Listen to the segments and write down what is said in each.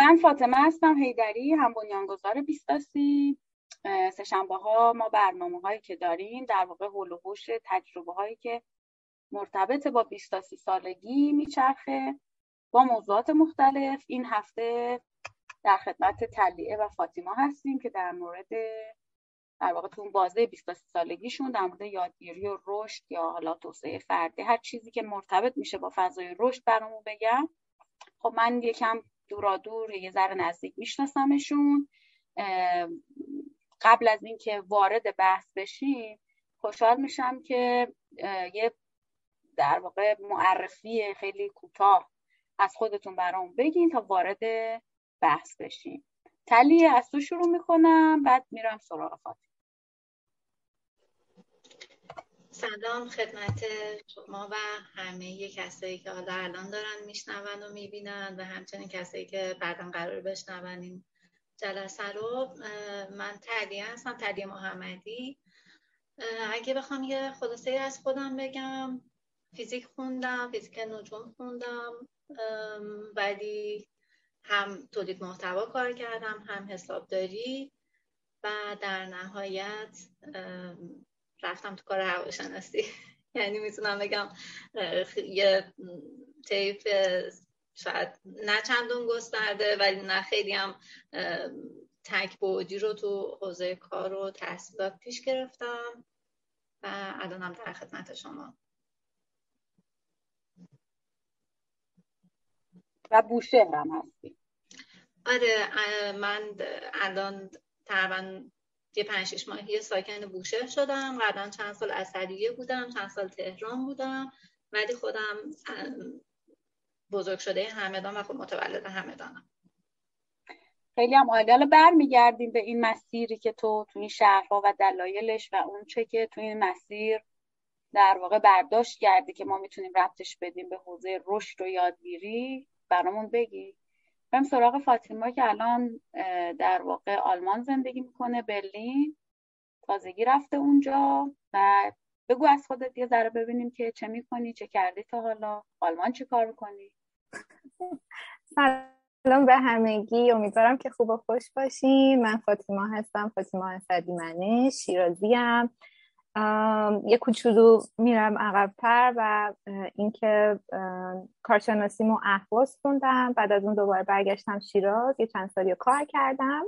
من فاطمه هستم هیدری هم بنیانگذار بیستاسی سشنبه ها ما برنامه هایی که داریم در واقع هول و تجربه هایی که مرتبط با 20 سالگی میچرخه با موضوعات مختلف. این هفته در خدمت تلیعه و فاطمه هستیم که در مورد در واقع تو بازه 20 سالگیشون در مورد یادگیری و رشد یا حالا توسعه فردی هر چیزی که مرتبط میشه با فضای رشد برامون بگم. خب من یکم دورا دور یه ذره نزدیک میشناسمشون. قبل از اینکه وارد بحث بشیم خوشحال میشم که یه در واقع معرفی خیلی کوتاه از خودتون برام بگین تا وارد بحث بشیم. تلی از تو شروع می‌کنم بعد میرم سراغ فاطمه. سلام خدمت شما و همه کسایی که حالا الان دارن میشنون و می‌بینن و همچنین کسایی که بعدا قرار بشنون این جلسه رو. من تلیه هستم تلیه محمدی. اگه بخوام یه خلاصه از خودم بگم فیزیک خوندم فیزیک نجوم خوندم ولی هم تولید محتوا کار کردم هم حسابداری و در نهایت رفتم تو کار هواشناسی. یعنی می‌تونم بگم یه طیف شاید نه چندون گسترده ولی نه خیلی هم تک بودی رو تو حوزه کار و تحصیلات پیش گرفتم و الانم در خدمت شما. و بوشهر هم هستی. آره من الان تقریبا یه پنج شش ماهی ساکن بوشهر شدم. قبلا چند سال اصلیه بودم چند سال تهران بودم. ولی خودم بزرگ شده همدان و خود متولد همدانم. خیلی هم عالی. حالا برمیگردیم به این مسیری که تو تو این شهرها و دلایلش و اون چه که تو این مسیر در واقع برداشت کردی که ما می‌تونیم ربطش بدیم به حوزه رشد و یادگیری. برامون بگی. برم سراغ فاطمه که الان در واقع آلمان زندگی می‌کنه برلین. تازگی رفته اونجا و بگو از خودت یه ذره ببینیم که چه می‌کنی چه کردی تا حالا. آلمان چه کار می‌کنی؟ سلام به همگی. امیدوارم که خوب و خوش باشین. من فاطمه هستم فاطمه اسدی منه شیرازیم یه کوچولو میرم عقبتر و اینکه کارشناسیمو اهواز خوندم. بعد از اون دوباره برگشتم شیراز یه چند سالی کار کردم.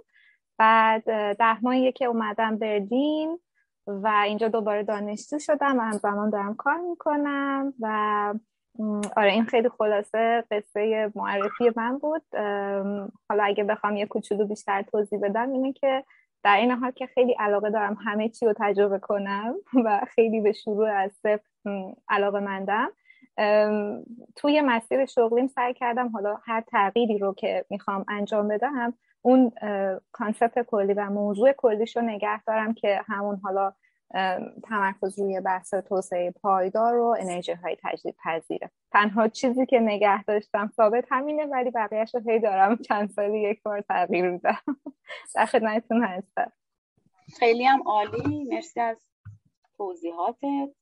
بعد ده ماهیه که اومدم برلین و اینجا دوباره دانشجو شدم و همزمان دارم کار می‌کنم و آره این خیلی خلاصه قصه معرفی من بود. حالا اگه بخوام یه کوچولو بیشتر توضیح بدم اینه که در این حال که خیلی علاقه دارم همه چی رو تجربه کنم و خیلی به شروع از صفر علاقه مندم. توی مسیر شغلیم سعی کردم حالا هر تغییری رو که می‌خوام انجام بدم اون کانسپت کلی و موضوع کلیش رو نگه دارم که همون حالا تمرکز روی بحث توسعه پایدار و انرژی های تجدید پذیره تنها چیزی که نگه داشتم ثابت همینه ولی بقیهش رو هی دارم چند سالی یک بار تغییر میدم. در خدمتتون هستم. خیلی هم عالی. مرسی از توضیحاتت.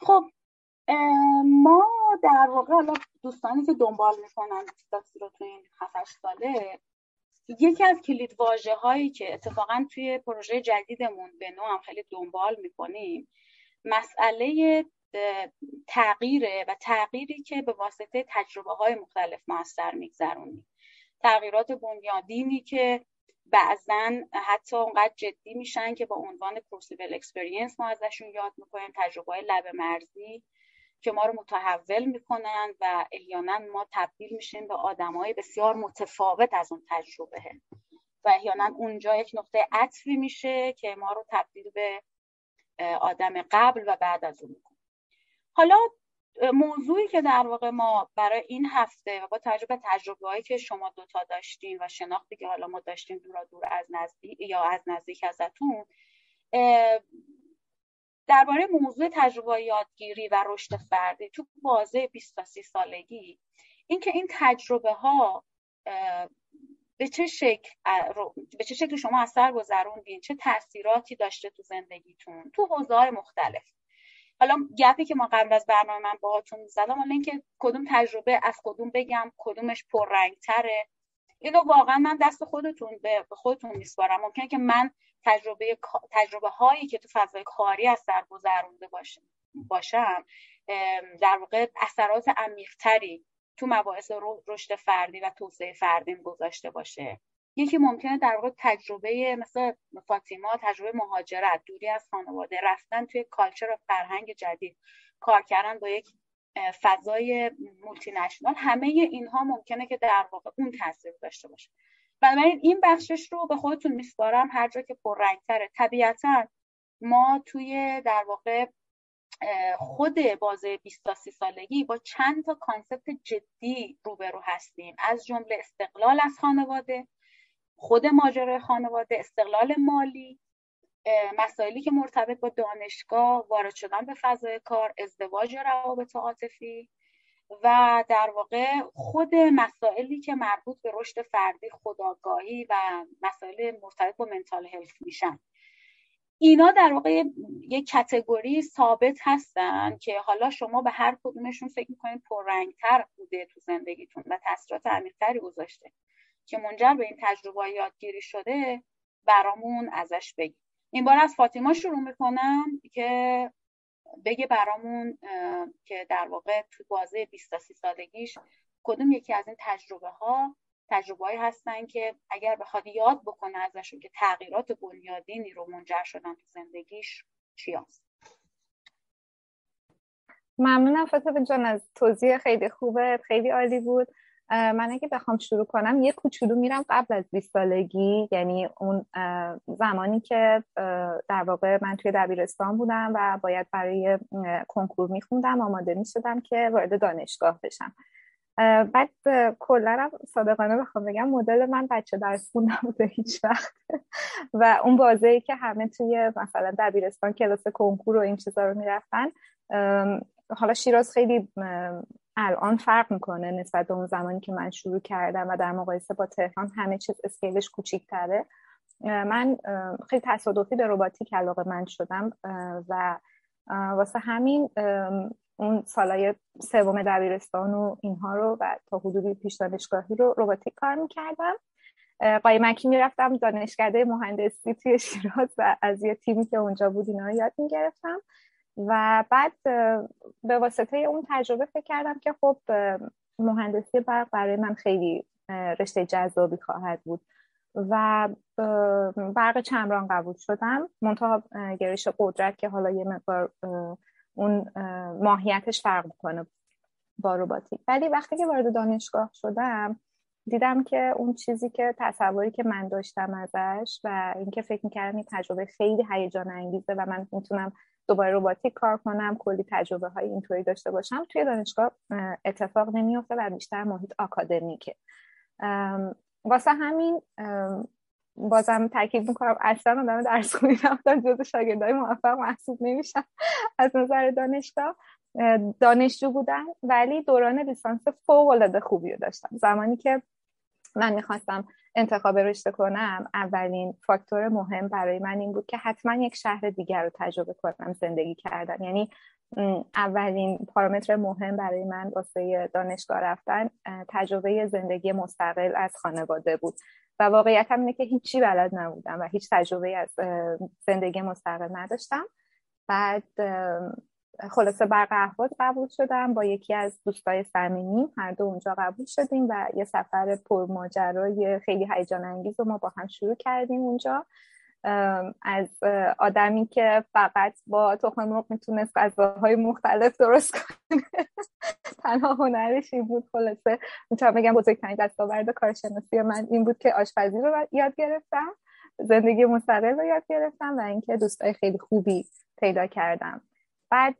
خب ما در واقع حالا دوستانی که دنبال می‌کنن رو تو این 7 ساله یکی از کلید واژه هایی که اتفاقا توی پروژه جدیدمون به نوع هم خیلی دنبال می‌کنیم مسئله تغییره و تغییری که به واسطه تجربه های مختلف ما از سر میگذرونیم. تغییرات بنیادینی که بعضا حتی اونقدر جدی میشن که با عنوان کورسیبل اکسپریانس ما ازشون یاد می‌کنیم تجربه های لب مرزی که ما رو متحول می‌کنن و احیانا ما تبدیل میشیم به آدمای بسیار متفاوت از اون تجربه. و احیانا اونجا یک نقطه عطفی میشه که ما رو تبدیل به آدم قبل و بعد از اون می‌کنه. حالا موضوعی که در واقع ما برای این هفته و با تجربه تجربه هایی که شما دوتا داشتین و شناختی که حالا ما داشتیم دورا دور از نزدیک یا از نزدیک ازتون درباره موضوع تجربه یادگیری و رشد فردی تو بازه 20 تا 30 سالگی اینکه این تجربه ها به چه شکل به چه شکل شما اثر گذروندین چه تاثیراتی داشته تو زندگیتون تو حوزه مختلف. حالا گپی که ما قبل از برنامه من باهاتون زدم حالا اینکه کدوم تجربه از کدوم بگم کدومش پررنگتره. اینو واقعا من دست خودتون به خودتون میسپارم. ممکنه که من تجربه تجربه هایی که تو فضای کاری از سر گذرونده باشم در واقع اثرات عمیقتری تو مباحث رشد فردی و توسعه فردی گذاشته باشه. یکی ممکنه در واقع تجربه مثل فاطیما تجربه مهاجرت دوری از خانواده رفتن توی culture و فرهنگ جدید کار کردن با یک فضای multinational همه اینها ممکنه که در واقع اون تاثیر داشته باشه. بنابراین این بخشش رو به خودتون میسپارم هر جا که پررنگتره. طبیعتا ما توی در واقع خود بازه 20 تا 30 سالگی با چند تا concept جدی روبرو هستیم. از جمله استقلال از خانواده خود ماجرای خانواده استقلال مالی مسائلی که مرتبط با دانشگاه وارد شدن به فضای کار ازدواج روابط عاطفی و در واقع خود مسائلی که مربوط به رشد فردی خداگاهی و مسائل مرتبط با منتال هلت میشن. اینا در واقع یک کتگوری ثابت هستن که حالا شما به هر کدومشون فکر می‌کنید پررنگتر بوده تو زندگیتون و تاثیرات عمیقتری گذاشته که منجر به این تجربه یادگیری شده برامون ازش بگی این بار از فاطیما شروع می‌کنم که بگه برامون که در واقع تو بازه 20 تا 30 سالگیش کدوم یکی از این تجربه ها تجربه هستن که اگر بخواد یاد بکنه ازشون که تغییرات بنیادینی رو منجر شدن تو زندگیش چی هست؟ ممنونم فاطمه جان از توضیح خیلی خوبه خیلی عالی بود. من اگه بخوام شروع کنم یه کوچولو میرم قبل از 20 سالگی. یعنی اون زمانی که در واقع من توی دبیرستان بودم و باید برای کنکور میخوندم آماده می‌شدم که وارد دانشگاه بشم. بعد کلا صادقانه بخوام بگم مدل من بچه درس خوندم بوده هیچ وقت. و اون بازه ای که همه توی مثلا دبیرستان کلاس کنکور و این چیزا رو می‌رفتن حالا شیراز خیلی الان فرق می‌کنه نسبت به اون زمانی که من شروع کردم و در مقایسه با تهران همه چیز اسکیلش کوچیکتره. من خیلی تصادفی به روباتیک علاقه من شدم و واسه همین اون سالای سوم دبیرستان و اینها رو و تا حدودی پیش دانشگاهی رو روباتیک کار می‌کردم. قایمکی می‌رفتم دانشکده مهندسی توی شیراز و از یه تیمی که اونجا بود اینا رو یاد می‌گرفتم. و بعد به واسطه اون تجربه فکر کردم که خب مهندسی برق برای من خیلی رشته جذابی خواهد بود و برق چمران قبول شدم. منتها گرش قدرت که حالا یه مقدار اون ماهیتش فرق می‌کنه با روباتیک ولی وقتی که وارد دانشگاه شدم دیدم که اون چیزی که تصوری که من داشتم ازش و اینکه فکر می‌کردم این تجربه خیلی هیجان انگیزه و من می‌تونم دوباره روباتیک کار کنم کلی تجربه های اینطوری داشته باشم توی دانشگاه اتفاق نمیافته و بیشتر محیط آکادمیکه. واسه همین بازم تاکید می‌کنم اصلا آدم درس خونی رفتن جز شاگردای موفق محسوب نمیشن. از نظر دانشگاه دانشجو بودن ولی دوران لیسانس فوق العاده خوبی رو داشتم. زمانی که من می‌خواستم انتخاب رشته کنم اولین فاکتور مهم برای من این بود که حتما یک شهر دیگر رو تجربه کنم زندگی کردن. یعنی اولین پارامتر مهم برای من واسه دانشگاه رفتن تجربه زندگی مستقل از خانواده بود. و واقعیت هم اینه که هیچی بلد نبودم و هیچ تجربه از زندگی مستقل نداشتم. بعد خلاصه برق احواز قبول شدم. با یکی از دوستای صمیمی هر دو اونجا قبول شدیم و یه سفر پرماجرای خیلی هیجان انگیز رو ما با هم شروع کردیم اونجا. از آدمی که فقط با تخم مرغ می‌تونست غذاهای مختلف درست کنه. تنها هنرش این بود خلاصه می‌تونم بگم بزرگترین دستاورد کارشناسی من این بود که آشپزی رو یاد گرفتم. زندگی مستقل رو یاد گرفتم و اینکه دوستای خیلی خوبی پیدا کردم. بعد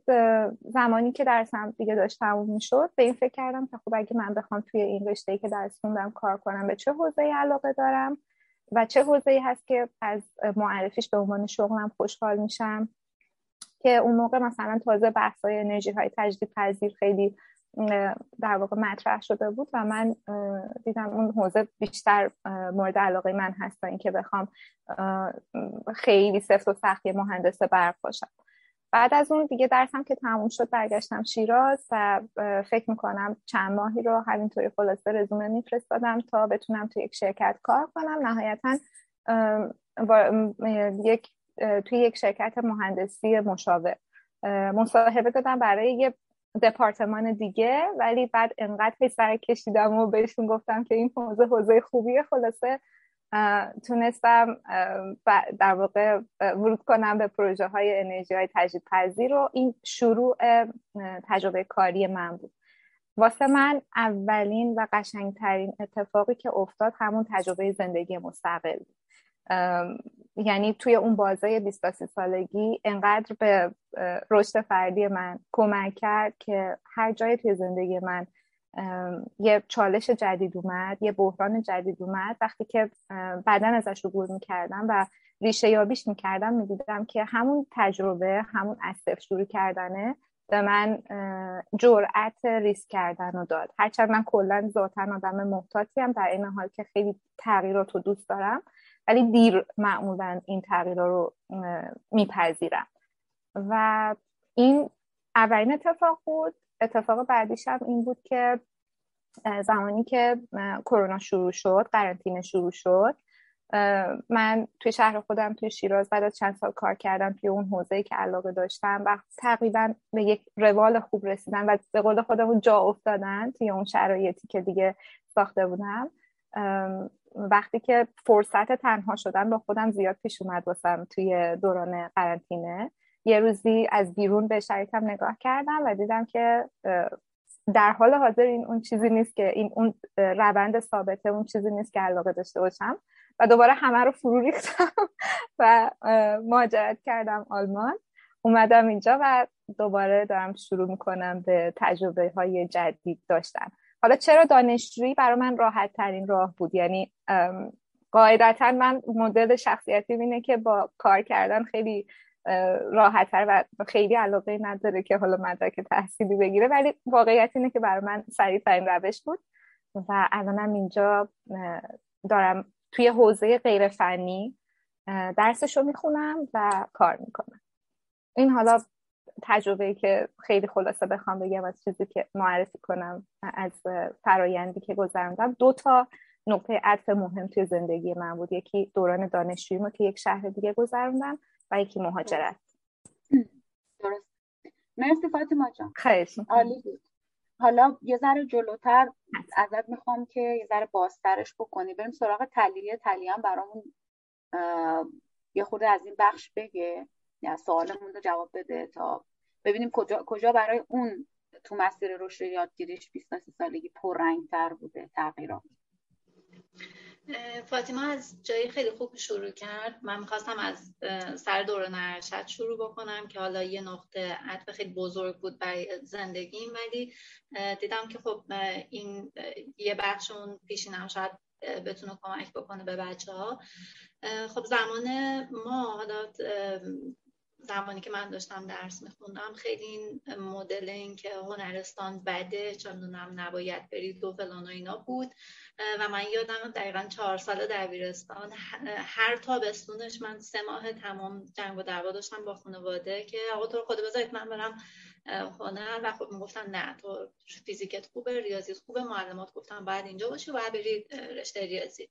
زمانی که درسم دیگه داشت تموم می‌شد به این فکر کردم که خب اگه من بخوام توی این رشته که درس خوندم کار کنم به چه حوزه علاقه دارم و چه حوزه هست که از معرفیش به عنوان شغلم خوشحال میشم که اون موقع مثلا تازه بحثای انرژی های تجدید پذیر خیلی در واقع مطرح شده بود و من دیدم اون حوزه بیشتر مورد علاقه من هست تا اینکه بخوام خیلی سفت و سختی مهندس برق باشم. بعد از اون دیگه درسم که تموم شد برگشتم شیراز و فکر می‌کنم چند ماهی رو همینطوری خلاصه رزومه میفرستادم تا بتونم توی یک شرکت کار کنم. نهایتا یک توی یک شرکت مهندسی مشاور. مصاحبه دادم برای یه دپارتمان دیگه ولی بعد انقدر سر کشیدم و بهشون گفتم که این حوزه حوزه خوبیه خلاصه تونستم در واقع ورود کنم به پروژه های انرژی های تجدید پذیر و این شروع تجربه کاری من بود. واسه من اولین و قشنگترین اتفاقی که افتاد همون تجربه زندگی مستقل. یعنی توی اون بازه 23 سالگی انقدر به رشد فردی من کمک کرد که هر جای توی زندگی من یه چالش جدید اومد یه بحران جدید اومد. وقتی که بعدا ازش عبور می‌کردم و ریشه یابیش می‌کردم می‌دیدم که همون تجربه همون از شروع کردنه به من جرأت ریسک کردن رو داد. هرچند من کلا ذاتا آدم محتاطی هم در این حال که خیلی تغییرات رو دوست دارم ولی دیر معمولا این تغییرات رو میپذیرم. و این اولین اتفاق بود. اتفاق بعدیش هم این بود که زمانی که کرونا شروع شد قرنطینه شروع شد من توی شهر خودم توی شیراز بعد از چند سال کار کردم توی اون حوزه‌ای که علاقه داشتم و تقریبا به یک روال خوب رسیدن و به قول خودمون جا افتادن توی اون شرایطی که دیگه ساخته بودم. وقتی که فرصت تنها شدن با خودم زیاد پیش اومد واسم توی دوران قرنطینه. یه روزی از بیرون به شریکم نگاه کردم و دیدم که در حال حاضر این اون چیزی نیست که این اون روند ثابته اون چیزی نیست که علاقه داشته باشم و دوباره همه رو فرو ریختم و مهاجرت کردم آلمان. اومدم اینجا و دوباره دارم شروع می‌کنم به تجربه های جدید داشتن. حالا چرا دانشجویی برای من راحت ترین راه بود؟ یعنی قاعدتا من مدل شخصیتی اینه که با کار کردن خیلی راحتتر و خیلی علاقه نداره که حالا مدرک تحصیلی بگیره. ولی واقعیت اینه که برای من ترین روش بود و الانم اینجا دارم توی حوزه غیر فنی درسش رو می‌خونم و کار می‌کنم. این حالا تجربه که خیلی خلاصه بخوام بگم از چیزی که معرفی کنم از فرایندی که گذروندم. دو تا نقطه عطف مهم توی زندگی من بود. یکی دوران دانشجوییمو که یک شهر دیگه گذروندم. و یکی مهاجرت. درست. مرسی فاطمه جان. خیلی عالی بود. حالا یه ذره جلوتر ازت می‌خوام که یه ذره بازترش بکنی. بریم سراغ تلیه. تلیه هم برامون یه خورده از این بخش بگه. یا سوالمون رو جواب بده تا ببینیم کجا, کجا برای اون تو مسیر رشد یادگیریش 23 سالگی پررنگتر بوده تغییرات. فاطمه از جایی خیلی خوب شروع کرد. من می‌خواستم از سر دور ارشد شروع بکنم که حالا یه نقطه عطف خیلی بزرگ بود برای زندگیم. ولی دیدم که خب این یه بخش اون پیشینم شاید بتونه کمک بکنه به بچه ها خب زمان ما حالا زمانی که من داشتم درس میخوندم خیلی این مدل این که هنرستان بده چون نباید برید و فلان و اینا بود. و من یادم دقیقا چهار سال دبیرستان هر تابستونش من سه ماه تمام جنگ و دعوا داشتم با خانواده که آقا تو خود بذارید من برم هنر و خب می‌گفتن نه تو فیزیکت خوبه ریاضی خوبه معلمات گفتم بعد اینجا باشی و برید رشته ریاضی.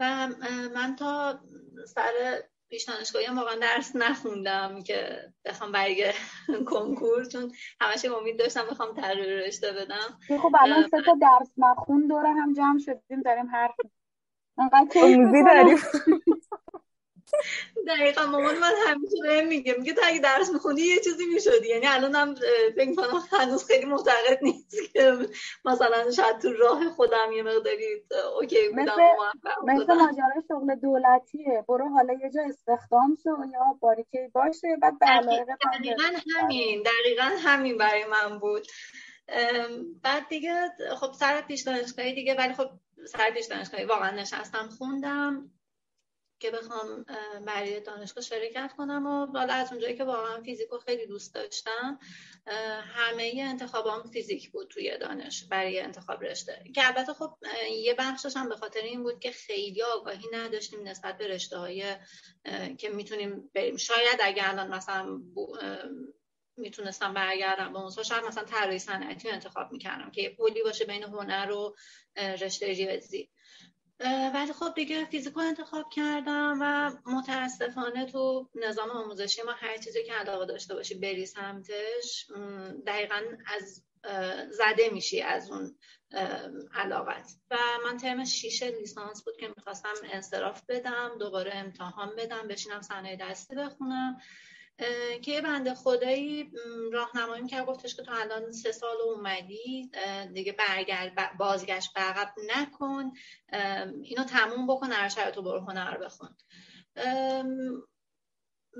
و من تا سر پیش دانشگاهی هم واقعا درس نخوندم که بخوام برای کنکور چون همش امید داشتم بخوام تغییر رشته بدم. خب الان سه تا درس نخون دوره هم جمع شدیم داریم حرف انقدر داریم. دقیقا مامان من همیشه بهم میگه میگه تو اگه درس میخوندی یه چیزی می‌شدی. یعنی الان هم فکر کنم هنوز خیلی معتقد نیست که مثلا شاید تو راه خودم یه مقداری اوکی بودم مثل ماجرای شغل دولتیه. برو حالا یه جا استخدام شو یا باریکه باشه بعد به دقیقا همین دقیقا همین برای من بود. بعد دیگه خب سر پیش دانشگاهی دیگه ولی خب سر پیش دانشگاهی واقعا نشستم خوندم. که بخوام برای دانشگاه شرکت کنم و حالا از اونجایی که واقعا فیزیکو خیلی دوست داشتم همه انتخابام فیزیک بود توی دانش برای انتخاب رشته. که البته خب یه بخشش هم به خاطر این بود که خیلی آگاهی نداشتیم نسبت به رشته های که می‌تونیم بریم. شاید اگر الان مثلا می‌تونستم برگردم به اون شاید مثلا طراحی صنعتی انتخاب می‌کردم که یه پلی باشه بین هنر و رشته ریاضی. ولی خب دیگه فیزیکو انتخاب کردم و متاسفانه تو نظام آموزشی ما هر چیزی که علاقه داشته باشی بری سمتش دقیقا از زده میشی از اون علاقت. و من ترم شیش لیسانس بود که می‌خواستم انصراف بدم دوباره امتحان بدم بشینم صنایع دستی بخونم. که یه بنده خدایی راهنمایی کرد گفتش که تو الان سه سال اومدی دیگه برگرد بازگشت به نکن اینو تموم بکن ارشد تو برو هنر بخون.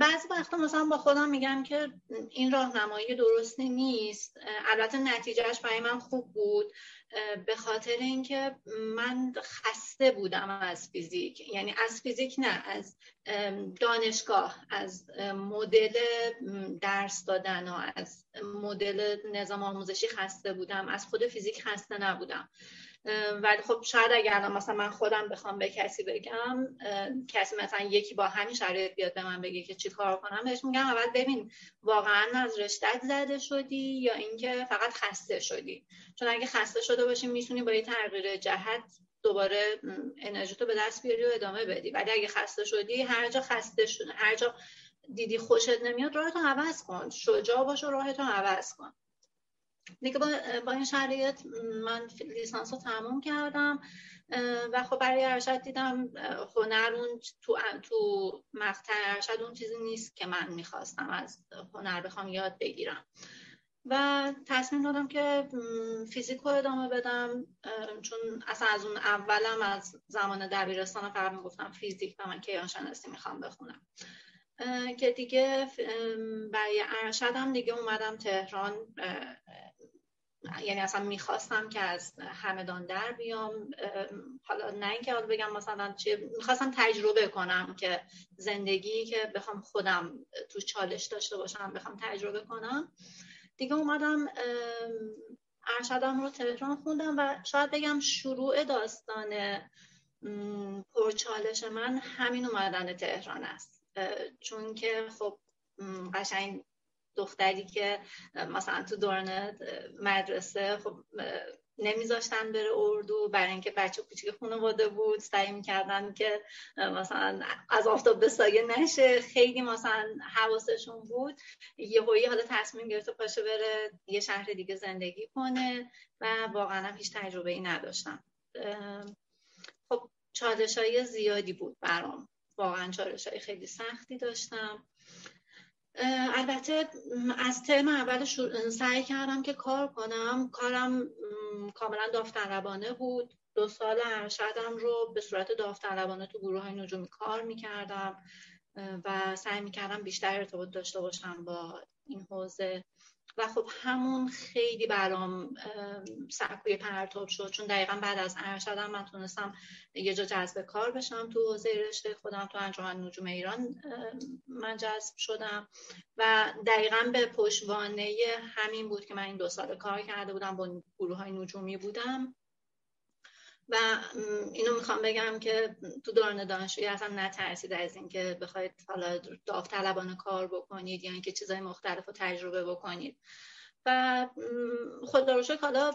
بعضی وقتا مثلا با خودم میگم که این راهنمایی درستی نیست. البته نتیجهش برای من خوب بود. به خاطر اینکه من خسته بودم از فیزیک. یعنی از فیزیک نه از دانشگاه از مدل درس دادن و از مدل نظام آموزشی خسته بودم. از خود فیزیک خسته نبودم. ولی خب شاید اگر مثلا من خودم بخوام به کسی بگم کسی مثلا یکی با همین شرایط بیاد به من بگه که چی کار کنم بهش میگم اول ببین واقعا از رشتت زده شدی یا اینکه فقط خسته شدی. چون اگه خسته شده باشی می‌تونی با یه تغییر جهت دوباره انرژی تو به دست بیاری و ادامه بدی. ولی اگه خسته شدی هر جا خسته شد هر جا دیدی خوشت نمیاد راهتو عوض کن. شجاع باش و راهتو عوض کن. دیگه با, با این شرایط من لیسانس رو تموم کردم و خب برای ارشد دیدم هنر اون تو, تو مقطع ارشد اون چیزی نیست که من می‌خواستم از هنر بخوام یاد بگیرم. و تصمیم دادم که فیزیک رو ادامه بدم چون اصلا از اون اولم از زمان دبیرستان فقط می‌گفتم فیزیک و من کیان شناسی می‌خوام بخونم. که دیگه برای ارشدم دیگه اومدم تهران یعنی اصلا می‌خواستم که از همدان در بیام حالا نه اینکه حالا بگم مثلا چه می‌خواستم تجربه کنم که زندگی که بخوام خودم تو چالش داشته باشم بخوام تجربه کنم. دیگه اومدم ارشدم رو تهران خوندم و شاید بگم شروع داستان پرچالش من همین اومدن تهران است. چون که خب قشنگ دختری که مثلا تو دوران مدرسه خب نمیذاشتن بره اردو برای اینکه بچه کوچیک خانواده بود. سعی می‌کردن که مثلا از آفتاب به سایه نشه. خیلی مثلا حواسشون بود. یه هایی حالا تصمیم گرفته پاشه بره یه شهر دیگه زندگی کنه و واقعا هم هیچ تجربه ای نداشتم خب چالش های زیادی بود برام. واقعا چالش های خیلی سختی داشتم. البته از ترم اول سعی کردم که کار کنم. کارم کاملا داوطلبانه بود. دو سال ارشدم رو به صورت داوطلبانه تو گروه های نجومی کار می‌کردم. و سعی می‌کردم بیشتر ارتباط داشته باشم با این حوزه. و خب همون خیلی برام سرکوی پرتاب شد چون دقیقا بعد از ارشدم من تونستم یه جا جذب کار بشم تو حوزه رشته خودم تو انجمن نجوم ایران من جذب شدم و دقیقا به پشتوانه همین بود که من این دو سال کار کرده بودم با گروه های نجومی بودم. و اینو می‌خوام بگم که تو دوران دانشجویی اصلا نترسید از اینکه بخواید حالا داوطلبانه کار بکنید یا اینکه چیزای مختلف رو تجربه بکنید. و خدا رو حالا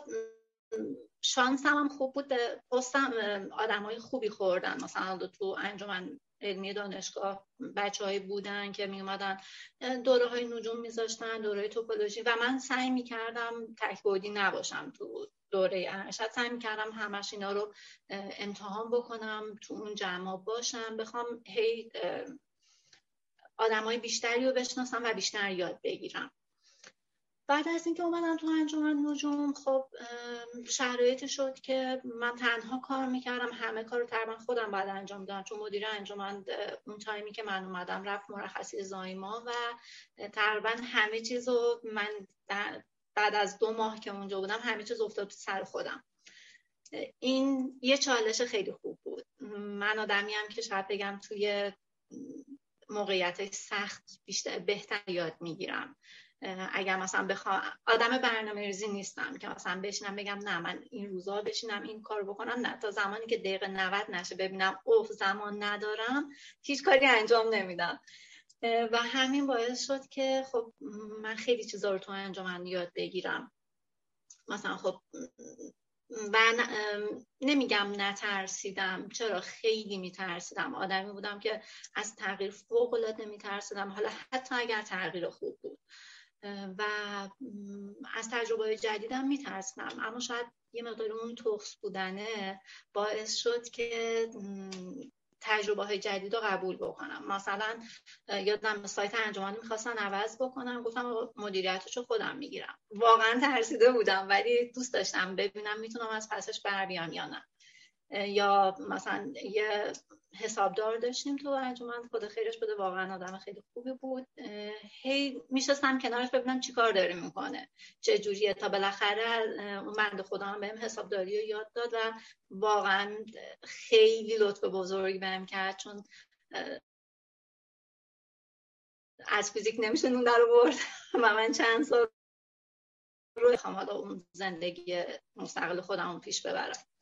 شانس هم خوب بود پستم آدم های خوبی خوردن. مثلا تو انجمن علمی دانشگاه بچه بودن که می اومدن دوره های نجوم میذاشتن دوره توپولوژی. و من سعی می کردم تکبودی نباشم تو دوره ارشد سعی می‌کردم همش اینا رو امتحان بکنم تو اون جمع باشم بخوام هی آدمای بیشتری رو بشناسم و بیشتر یاد بگیرم. بعد از اینکه اومدم تو انجمن نجوم خب شرایط شد که من تنها کار می‌کردم همه کار رو تقریبا خودم بعد انجام دادم. چون مدیر انجمن اون تایمی که من اومدم رفت مرخصی زایما و تقریبا همه چیز رو من بعد از دو ماه که اونجا بودم همه چیز افتاد سر خودم. این یه چالش خیلی خوب بود. من آدمی هم که شاید بگم توی موقعیت سخت بیشتر بهتر یاد می‌گیرم. اگر مثلا بخوام آدم برنامه ریزی نیستم که مثلا بشینم بگم نه من این روزا بشینم این کار بکنم. نه تا زمانی که دقیقه 90 نشه ببینم اوف زمان ندارم هیچ کاری انجام نمیدم. و همین باعث شد که خب من خیلی چیزا رو تو انجام یاد بگیرم. مثلا خب و نمیگم نترسیدم. چرا؟ خیلی میترسیدم. آدمی بودم که از تغییر فوق العاده میترسیدم. حالا حتی اگر تغییر خوب بود. و از تجربه جدیدم میترسیدم. اما شاید یه مقدار اون تخص بودنه باعث شد که تجربه های جدید رو قبول بکنم. مثلا یادم سایت انجمن می‌خواستن عوض بکنم گفتم مدیریتش رو خودم می‌گیرم. واقعا ترسیده بودم ولی دوست داشتم ببینم می‌تونم از پسش بر بیام یا نه. یا مثلا یه حسابدار داشتیم تو انجمن خدا خیرش بده واقعا آدم خیلی خوبی بود. هی میشستم کنارش ببینم چیکار داره می‌کنه. چه جوریه. تا بالاخره اون مرد خدا هم بهم حسابداری رو یاد داد و واقعا خیلی لطف بزرگی بهم کرد چون از فیزیک نمیشه نون در برد و من چند سال رو حالا اون زندگی مستقل خودم پیش ببرم.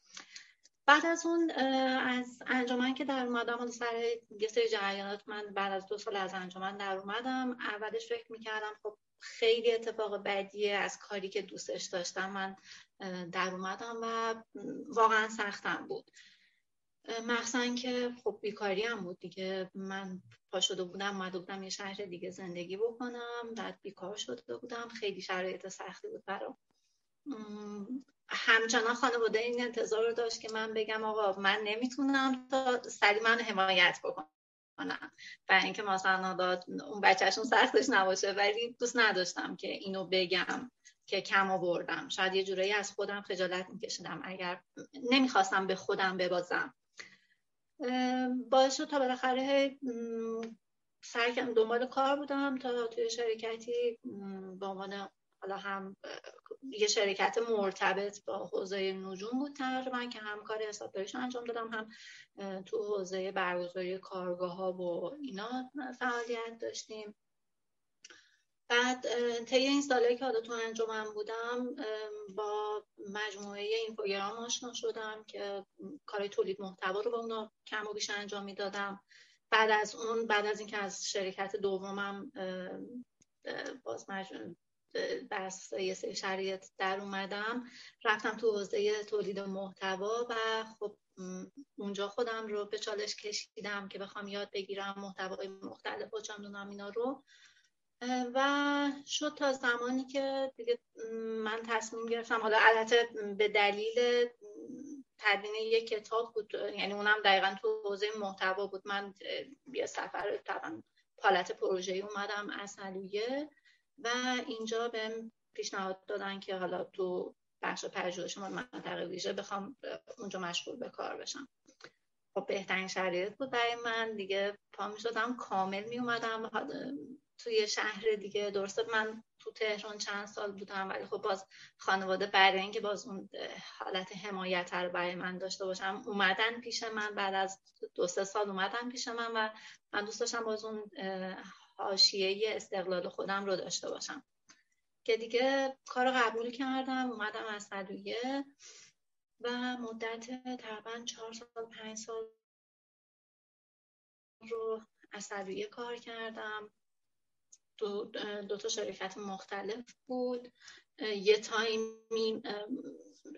بعد از اون از انجمن که در اومدم سر یه سری جریانات من بعد از دو سال از انجمن در اومدم اولش فکر می‌کردم خب خیلی اتفاق بدیه از کاری که دوستش داشتم من در اومدم و واقعا سختم بود. مخصوصا که خب بیکاری هم بود دیگه من پا شده بودم اومده بودم یه شهر دیگه زندگی بکنم بعد بیکار شده بودم خیلی شرایط سختی بود برام. همچنان خانواده این انتظار رو داشت که من بگم آقا من نمی‌تونم تا سری من حمایت بکنم و اینکه مثلا اون بچهشون سختش نباشه ولی دوست نداشتم که اینو بگم که کم آوردم. شاید یه جورایی از خودم خجالت میکشیدم اگر نمی‌خواستم به خودم ببازم. باعث شد تا بالاخره سرکم دنبال کار بودم تا توی شرکتی به عنوان حالا هم یه شرکت مرتبط با حوزه نجوم بود تقریبا که هم کار حسابداریش انجام دادم هم تو حوزه برگزاری کارگاه ها و اینا فعالیت داشتیم. بعد طی این سالی که حالا تو انجامم بودم با مجموعه اینفوگرام آشنا شدم که کار تولید محتوا رو با اونا کم و بیش انجام می‌دادم. بعد از اون بعد از اینکه از شرکت دومم باز بر یه سری شرایط در اومدم. رفتم تو حوزه تولید محتوا و خب اونجا خودم رو به چالش کشیدم که بخوام یاد بگیرم محتوای مختلف و چندونم اینا رو. و شد تا زمانی که دیگه من تصمیم گرفتم حالا البته به دلیل تدوین یک کتاب بود یعنی اونم دقیقا تو حوزه محتوا بود. من یه سفر طبعا پالت پروژه اومدم اصلیه و اینجا بهم پیشنهاد دادن که حالا تو بخش پژوهش من منطقه ویژه بخوام اونجا مشغول به کار بشم. خب بهترین شرایط بود برای من. دیگه پا می شدم کامل می اومدم توی شهر دیگه درسته من تو تهران چند سال بودم ولی خب باز خانواده برای اینکه باز اون حالت حمایت رو برای من داشته باشم اومدن پیش من. بعد از دو سه سال اومدن پیش من و من دوست داشتم باز اون حاشیه استقلال خودم رو داشته باشم. که دیگه کار قبول کردم اومدم از صدویه و مدت تقریبا چهار سال پنج سال رو از صدویه کار کردم. دو, دو تا شرکت مختلف بود. یه تایمی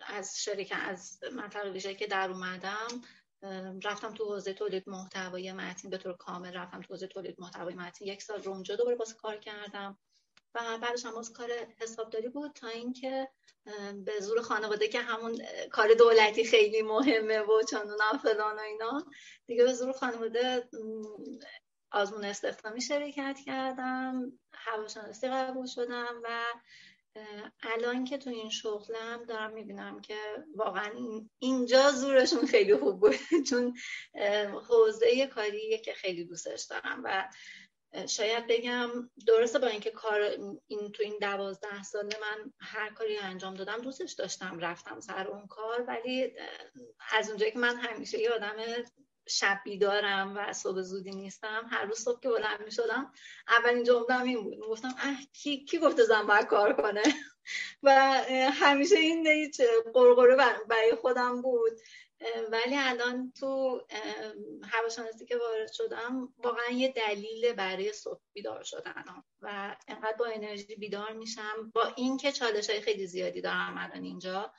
از شرکت از منطقه ویژه که در اومدم رفتم تو حوزه تولید محتوای متن به طور کامل رفتم تو حوزه تولید محتوای متن. یک سال رو اونجا دوباره باز کار کردم. و بعدش هم باز کار حسابداری بود تا اینکه به زور خانواده که همون کار دولتی خیلی مهمه و چندون فلان و اینا دیگه به زور خانواده آزمون استخدامی شرکت کردم. هواشناسی قبول شدم و الان که تو این شغلم دارم می‌بینم که واقعا اینجا زورشون خیلی خوب بود. چون حوزه کاریه که خیلی دوستش دارم و شاید بگم درسته با اینکه کار این تو این دوازده ساله من هر کاری انجام دادم دوستش داشتم رفتم سر اون کار ولی از اونجایی که من همیشه یه آدم شب بیدارم و صبح زودی نیستم. هر روز صبح که بلند می شدم اولین جمله این بود. گفتم اه کی, کی گفته زن باید کار کنه؟ و همیشه این قرقره برای خودم بود. ولی الان تو هواشناسی که وارد شدم واقعا یه دلیل برای صبح بیدار شدن و انقدر با انرژی بیدار میشم. با اینکه چالش های خیلی زیادی دارم الان اینجا.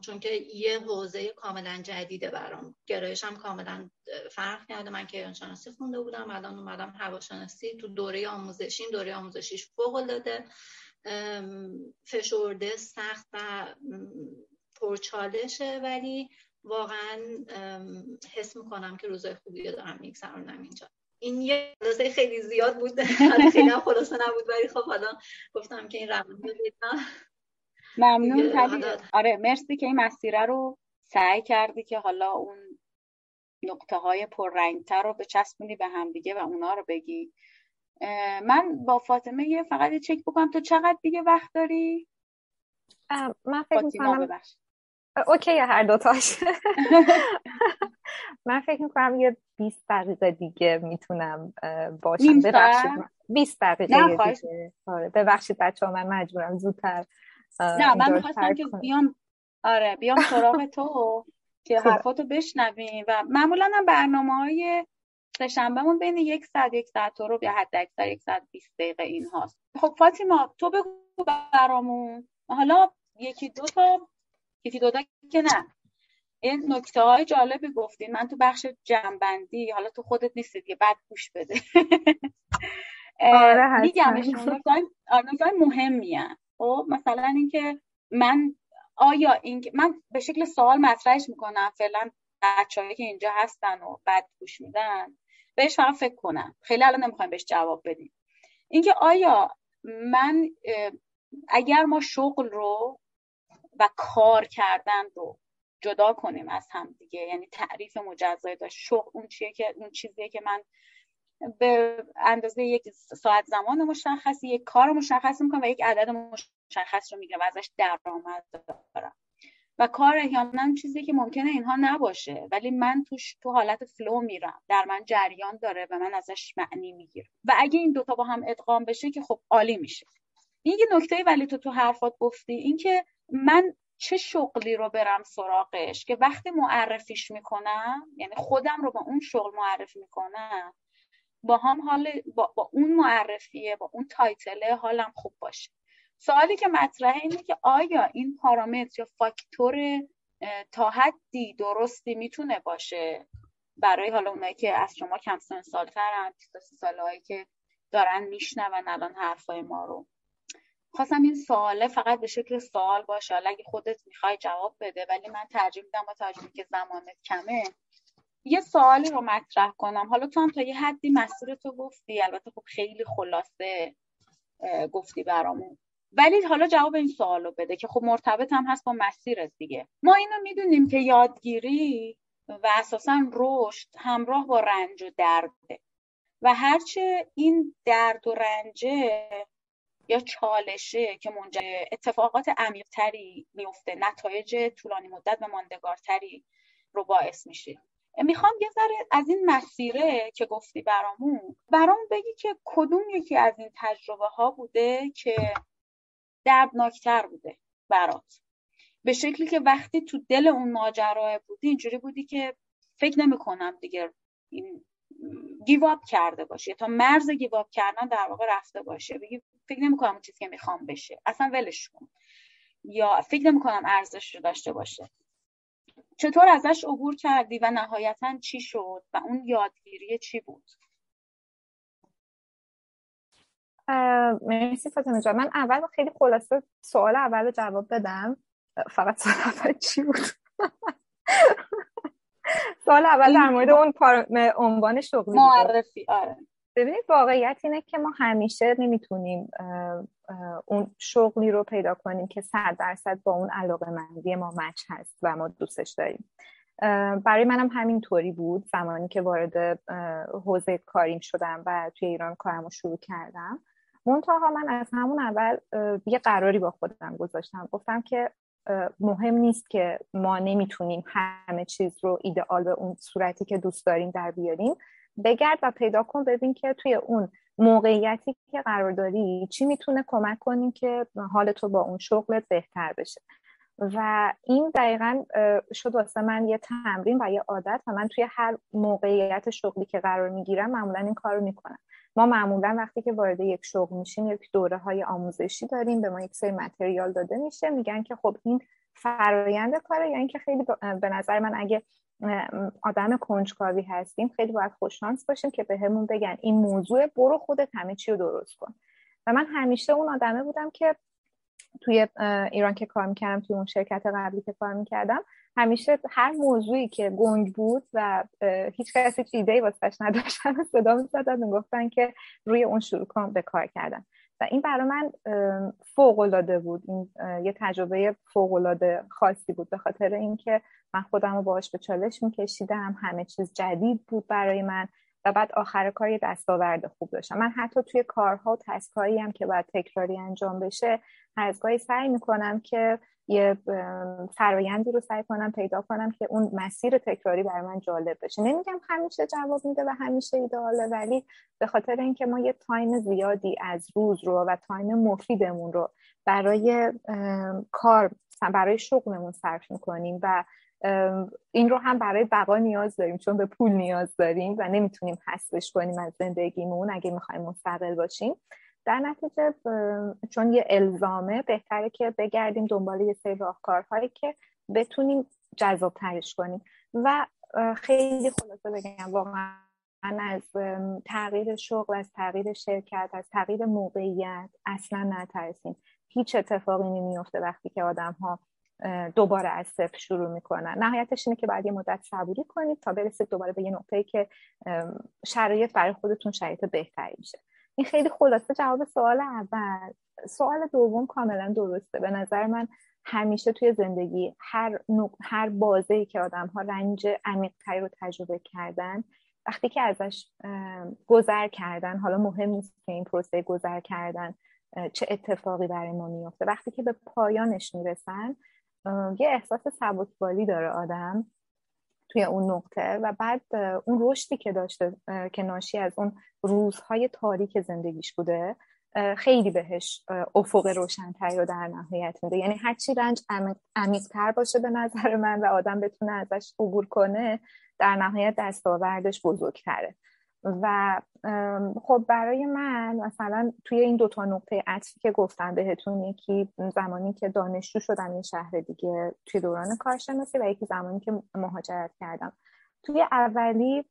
چون که یه حوزه کاملا جدیده برام. گرایشم کاملا فرق کرده. من که شناسی خونده بودم. الان اومدم هواشناسی تو دوره آموزشی. دوره آموزشیش فوق العاده فشرده سخت و پرچالشه. ولی واقعا حس می‌کنم که روزای خوبی دارم میگذرونم اینجا. این یه خلاصه خیلی زیاد بود. خیلی خلاصه نبود. ولی خب حالا گفتم که این روند ممنون آره مرسی که این مسیره رو سعی کردی که حالا اون نقطه های پررنگتر رو بچسبونی به هم دیگه و اونا رو بگی. من با فاطمه یه فقط چک بکنم. تو چقدر دیگه وقت داری؟ من فکر می‌کنم اوکی هر دوتاش من فکر می‌کنم یه 20 دقیقه دیگه می‌تونم باشم. ببخشید 20 دقیقه دیگه. آره ببخشید بچه ها من مجبورم زودتر نه من می‌خواستم که بیام آره بیام سراغ تو که حرفاتو بشنویم و معمولا هم برنامه های سهشنبهمون بین یک ساعت یک ساعت رو یا حد اکثر یک ساعت بیست دقیقه این هاست خب فاطیما تو بگو برامون. حالا یکی دو تا یکی دو تا که نه. این نکته های جالبی گفتین. من تو بخش جنبندی حالا تو خودت نیستید که بعد گوش بده. آره میگم نکته مهمی خب مثلا اینکه من آیا این من به شکل سوال مطرحش می‌کنم فعلا بچه‌هایی که اینجا هستن و بعد گوش میدن بهش فقط فکر کنم. خیلی الان نمی‌خوایم بهش جواب بدیم. اینکه آیا من اگر ما شغل رو و کار کردن رو جدا کنیم از هم دیگه یعنی تعریف مجزای داشت شغل اون چیه که اون چیزیه که من به اندازه یک ساعت زمان مشخصی یک کار مشخص می‌کنم و یک عدد مشخص رو میگم و ازش درآمد دارم. و کار احیانا چیزی که ممکنه اینها نباشه ولی من توش تو حالت فلو میرم. در من جریان داره و من ازش معنی می‌گیرم. و اگه این دوتا با هم ادغام بشه که خب عالی میشه. این یه نکته ولی تو تو حرفات گفتی اینکه من چه شغلی رو برم سراغش که وقتی معرفیش می‌کنم یعنی خودم رو با اون شغل معرفی می‌کنم با هم حال با, با اون معرفیه با اون تایتله حالم خوب باشه. سوالی که مطرحه اینه که آیا این پارامتر یا فاکتور تا حدی درستی می‌تونه باشه برای حالا اونایی که از شما کم سن سالترن تا سی سالهایی که دارن میشنون الان حرفای ما رو؟ خواستم این سواله فقط به شکل سوال باشه. حالا اگه خودت می‌خوای جواب بده ولی من ترجیح میدم با ترجیح که زمانت کمه یه سوالی رو مطرح کنم. حالا تو هم تا یه حدی مسیر تو گفتی. البته خب خیلی خلاصه گفتی برامون. ولی حالا جواب این سوال رو بده که خب مرتبط هم هست با مسیرت دیگه. ما اینو می‌دونیم که یادگیری و اساسا رشد همراه با رنج و درده. و هرچه این درد و رنجه یا چالشه که منجر اتفاقات عمیقتری میفته نتایج طولانی مدت و ماندگارتری رو باعث میشه. می‌خوام یه ذره از این مسیره که گفتی برامون برام بگی که کدوم یکی از این تجربه ها بوده که دردناکتر بوده برات. به شکلی که وقتی تو دل اون ماجرا بودی اینجوری بودی که فکر نمی کنم دیگه این گیواب کرده باشه تا مرز گیواب کردن در واقع رفته باشه. بگی فکر نمی کنم اون چیزی که می‌خوام بشه. اصلا ولش کن. یا فکر نمی کنم ارزش رو داشته باشه. چطور ازش عبور کردی و نهایتا چی شد و اون یادگیری چی بود؟ مرسی فاطمه جان. من اول خیلی خلاصه سوال اول رو جواب بدم. فقط سوال اول چی بود؟ سوال اول در مورد اون عنوان شغلی معرفی آره. ببینید واقعیت اینه که ما همیشه نمی‌تونیم اون شغلی رو پیدا کنیم که صد درصد با اون علاقه مندی ما مچ هست و ما دوستش داریم. برای منم همین طوری بود زمانی که وارد حوزه کاریم شدم و توی ایران کارم رو شروع کردم. منتها من از همون اول یه قراری با خودم گذاشتم. گفتم که مهم نیست که ما نمی‌تونیم همه چیز رو ایدئال به اون صورتی که دوست داریم در بیاریم بگرد و پیدا کن ببین که توی اون موقعیتی که قرار داری چی می‌تونه کمک کنیم که حال تو با اون شغلت بهتر بشه؟ و این دقیقا شد واسه من یه تمرین و یه عادت و من توی هر موقعیت شغلی که قرار می‌گیرم معمولا این کار رو می‌کنم. ما معمولا وقتی که وارد یک شغل میشیم یک دوره های آموزشی داریم به ما یک سری متریال داده میشه میگن که خب این فرایند کاره یا اینکه خیلی به نظر من اگه آدم کنجکاوی هستیم خیلی باید خوششانس باشیم که بهمون به بگن این موضوع برو خودت همه چی رو درست کن. و من همیشه اون آدمه بودم که توی ایران که کار می‌کردم توی اون شرکت قبلی که کار می‌کردم همیشه هر موضوعی که گنگ بود و هیچ کسی هیچ واسش نداشتن صدا می‌زدن می‌گفتن که روی اون شروع کن به کار کردن. و این برای من فوق العاده بود. این یه تجربه فوق العاده خاصی بود. به خاطر اینکه من خودم رو باهاش به چالش میکشیدم. همه چیز جدید بود برای من و بعد آخر کار یه دستاورد خوب داشتم. من حتی توی کارها و تسکایی هم که باید تکراری انجام بشه گاهی سعی می‌کنم که یه فرایندی رو سعی کنم پیدا کنم که اون مسیر تکراری برای من جالب بشه. نمیگم همیشه جواب میده و همیشه ایدئاله ولی به خاطر اینکه ما یه time زیادی از روز رو و time مفیدمون رو برای کار برای شغلمون صرف می‌کنیم و این رو هم برای بقا نیاز داریم چون به پول نیاز داریم و نمی‌تونیم حذفش کنیم از زندگیمون اگه می‌خوایم مستقل باشیم. در نتیجه چون یه الزامه بهتره که بگردیم دنبال یه سری راهکارهایی که بتونیم جذاب ترش کنیم. و خیلی خلاصه بگم واقعا از تغییر شغل از تغییر شرکت از تغییر موقعیت اصلا نترسیم. هیچ اتفاقی نمیفته وقتی که آدم ها دوباره از صفر شروع می‌کنن. نهایتش اینه که بعد یه مدت صبوری کنید تا برسید دوباره به یه نقطه‌ای که شرایط برای خودتون شرایط بهتری میشه. این خیلی خلاصه جواب سوال اول. سوال دوم کاملا درسته. به نظر من همیشه توی زندگی هر نوع، هر بازه که آدم ها رنج عمیقتری رو تجربه کردن وقتی که ازش گذر کردن حالا مهم نیست که این پروسه گذر کردن چه اتفاقی برای ما میفته وقتی که به پایانش می‌رسن یه احساس سبکبالی داره آدم. توی اون نقطه و بعد اون رشدی که داشته که ناشی از اون روزهای تاریک زندگیش بوده خیلی بهش افق روشنتری رو در نهایت میده. یعنی هرچی رنج عمیقتر باشه به نظر من و آدم بتونه ازش عبور کنه در نهایت دستاوردش بزرگتره. و خب برای من مثلا توی این دوتا نقطه عطفی که گفتم بهتون یکی زمانی که دانشجو شدم یه شهر دیگه توی دوران کارشناسی و یکی زمانی که مهاجرت کردم. توی اولی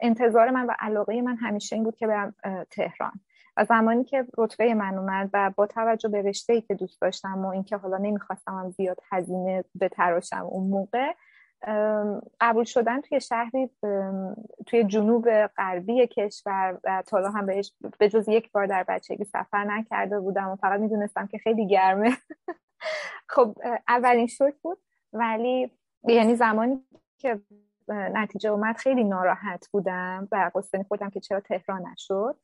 انتظار من و علاقه من همیشه این بود که برم تهران. و زمانی که رتبه من اومد و با توجه به رشته ای که دوست داشتم و اینکه حالا نمی‌خواستم هم زیاد هزینه بتراشم اون موقع قبول شدن توی شهری توی جنوب غربی کشور و تا هم بهش به جز یک بار در بچگی سفر نکرده بودم و فقط می‌دونستم که خیلی گرمه. خب اولین شوک بود ولی یعنی زمانی که نتیجه اومد خیلی ناراحت بودم و قصه خودم که چرا تهران نشد.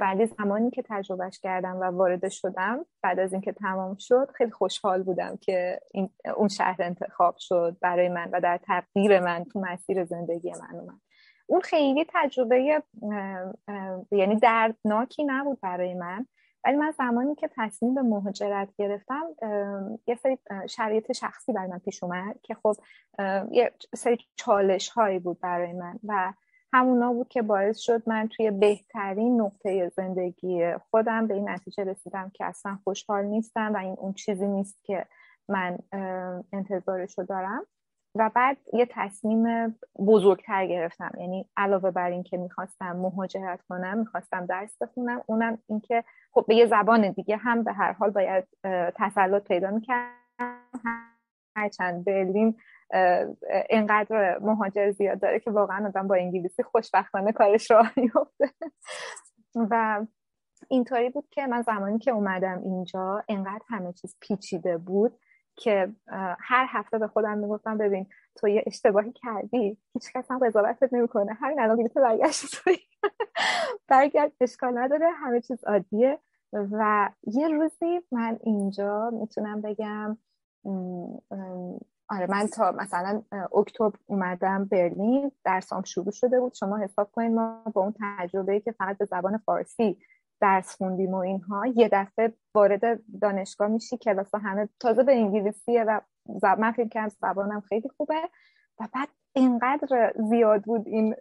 ولی زمانی که تجربهش کردم و وارد شدم بعد از اینکه تمام شد خیلی خوشحال بودم که این اون شهر انتخاب شد برای من و در تقدیر من تو مسیر زندگی من اومد. اون خیلی تجربه یعنی دردناکی نبود برای من ولی من زمانی که تصمیم به مهاجرت گرفتم یه سری شرایط شخصی برای من پیش اومد که خب یه سری چالش هایی بود برای من و همونا بود که باعث شد من توی بهترین نقطه زندگی خودم به این نتیجه رسیدم که اصلا خوشحال نیستم و این اون چیزی نیست که من انتظارش دارم. و بعد یه تصمیم بزرگتر گرفتم. یعنی علاوه بر اینکه می‌خواستم مهاجرت کنم می‌خواستم درس بخونم اونم اینکه خب به یه زبان دیگه هم به هر حال باید تسلط پیدا می‌کردم. هرچند برلین اینقدر مهاجر زیاد داره که واقعا آدم با انگلیسی خوشبختانه کارش راه میفته و اینطوری بود که من زمانی که اومدم اینجا انقدر همه چیز پیچیده بود که هر هفته به خودم می‌گفتم ببین تو یه اشتباهی کردی. هیچ کس هم قضاوتت نمی‌کنه. همین الان دیگه تو برگشت برگرد اشکال نداره. همه چیز عادیه. و یه روزی من اینجا می‌تونم بگم آره من تا مثلا اکتبر اومدم برلین درسام شروع شده بود. شما حساب کنید ما با اون تجربه که فقط به زبان فارسی درس خوندیم و اینها یه دفعه وارد دانشگاه میشی کلاس همه تازه به انگلیسیه و من فکر کردم زبانم خیلی خوبه. و بعد اینقدر زیاد بود این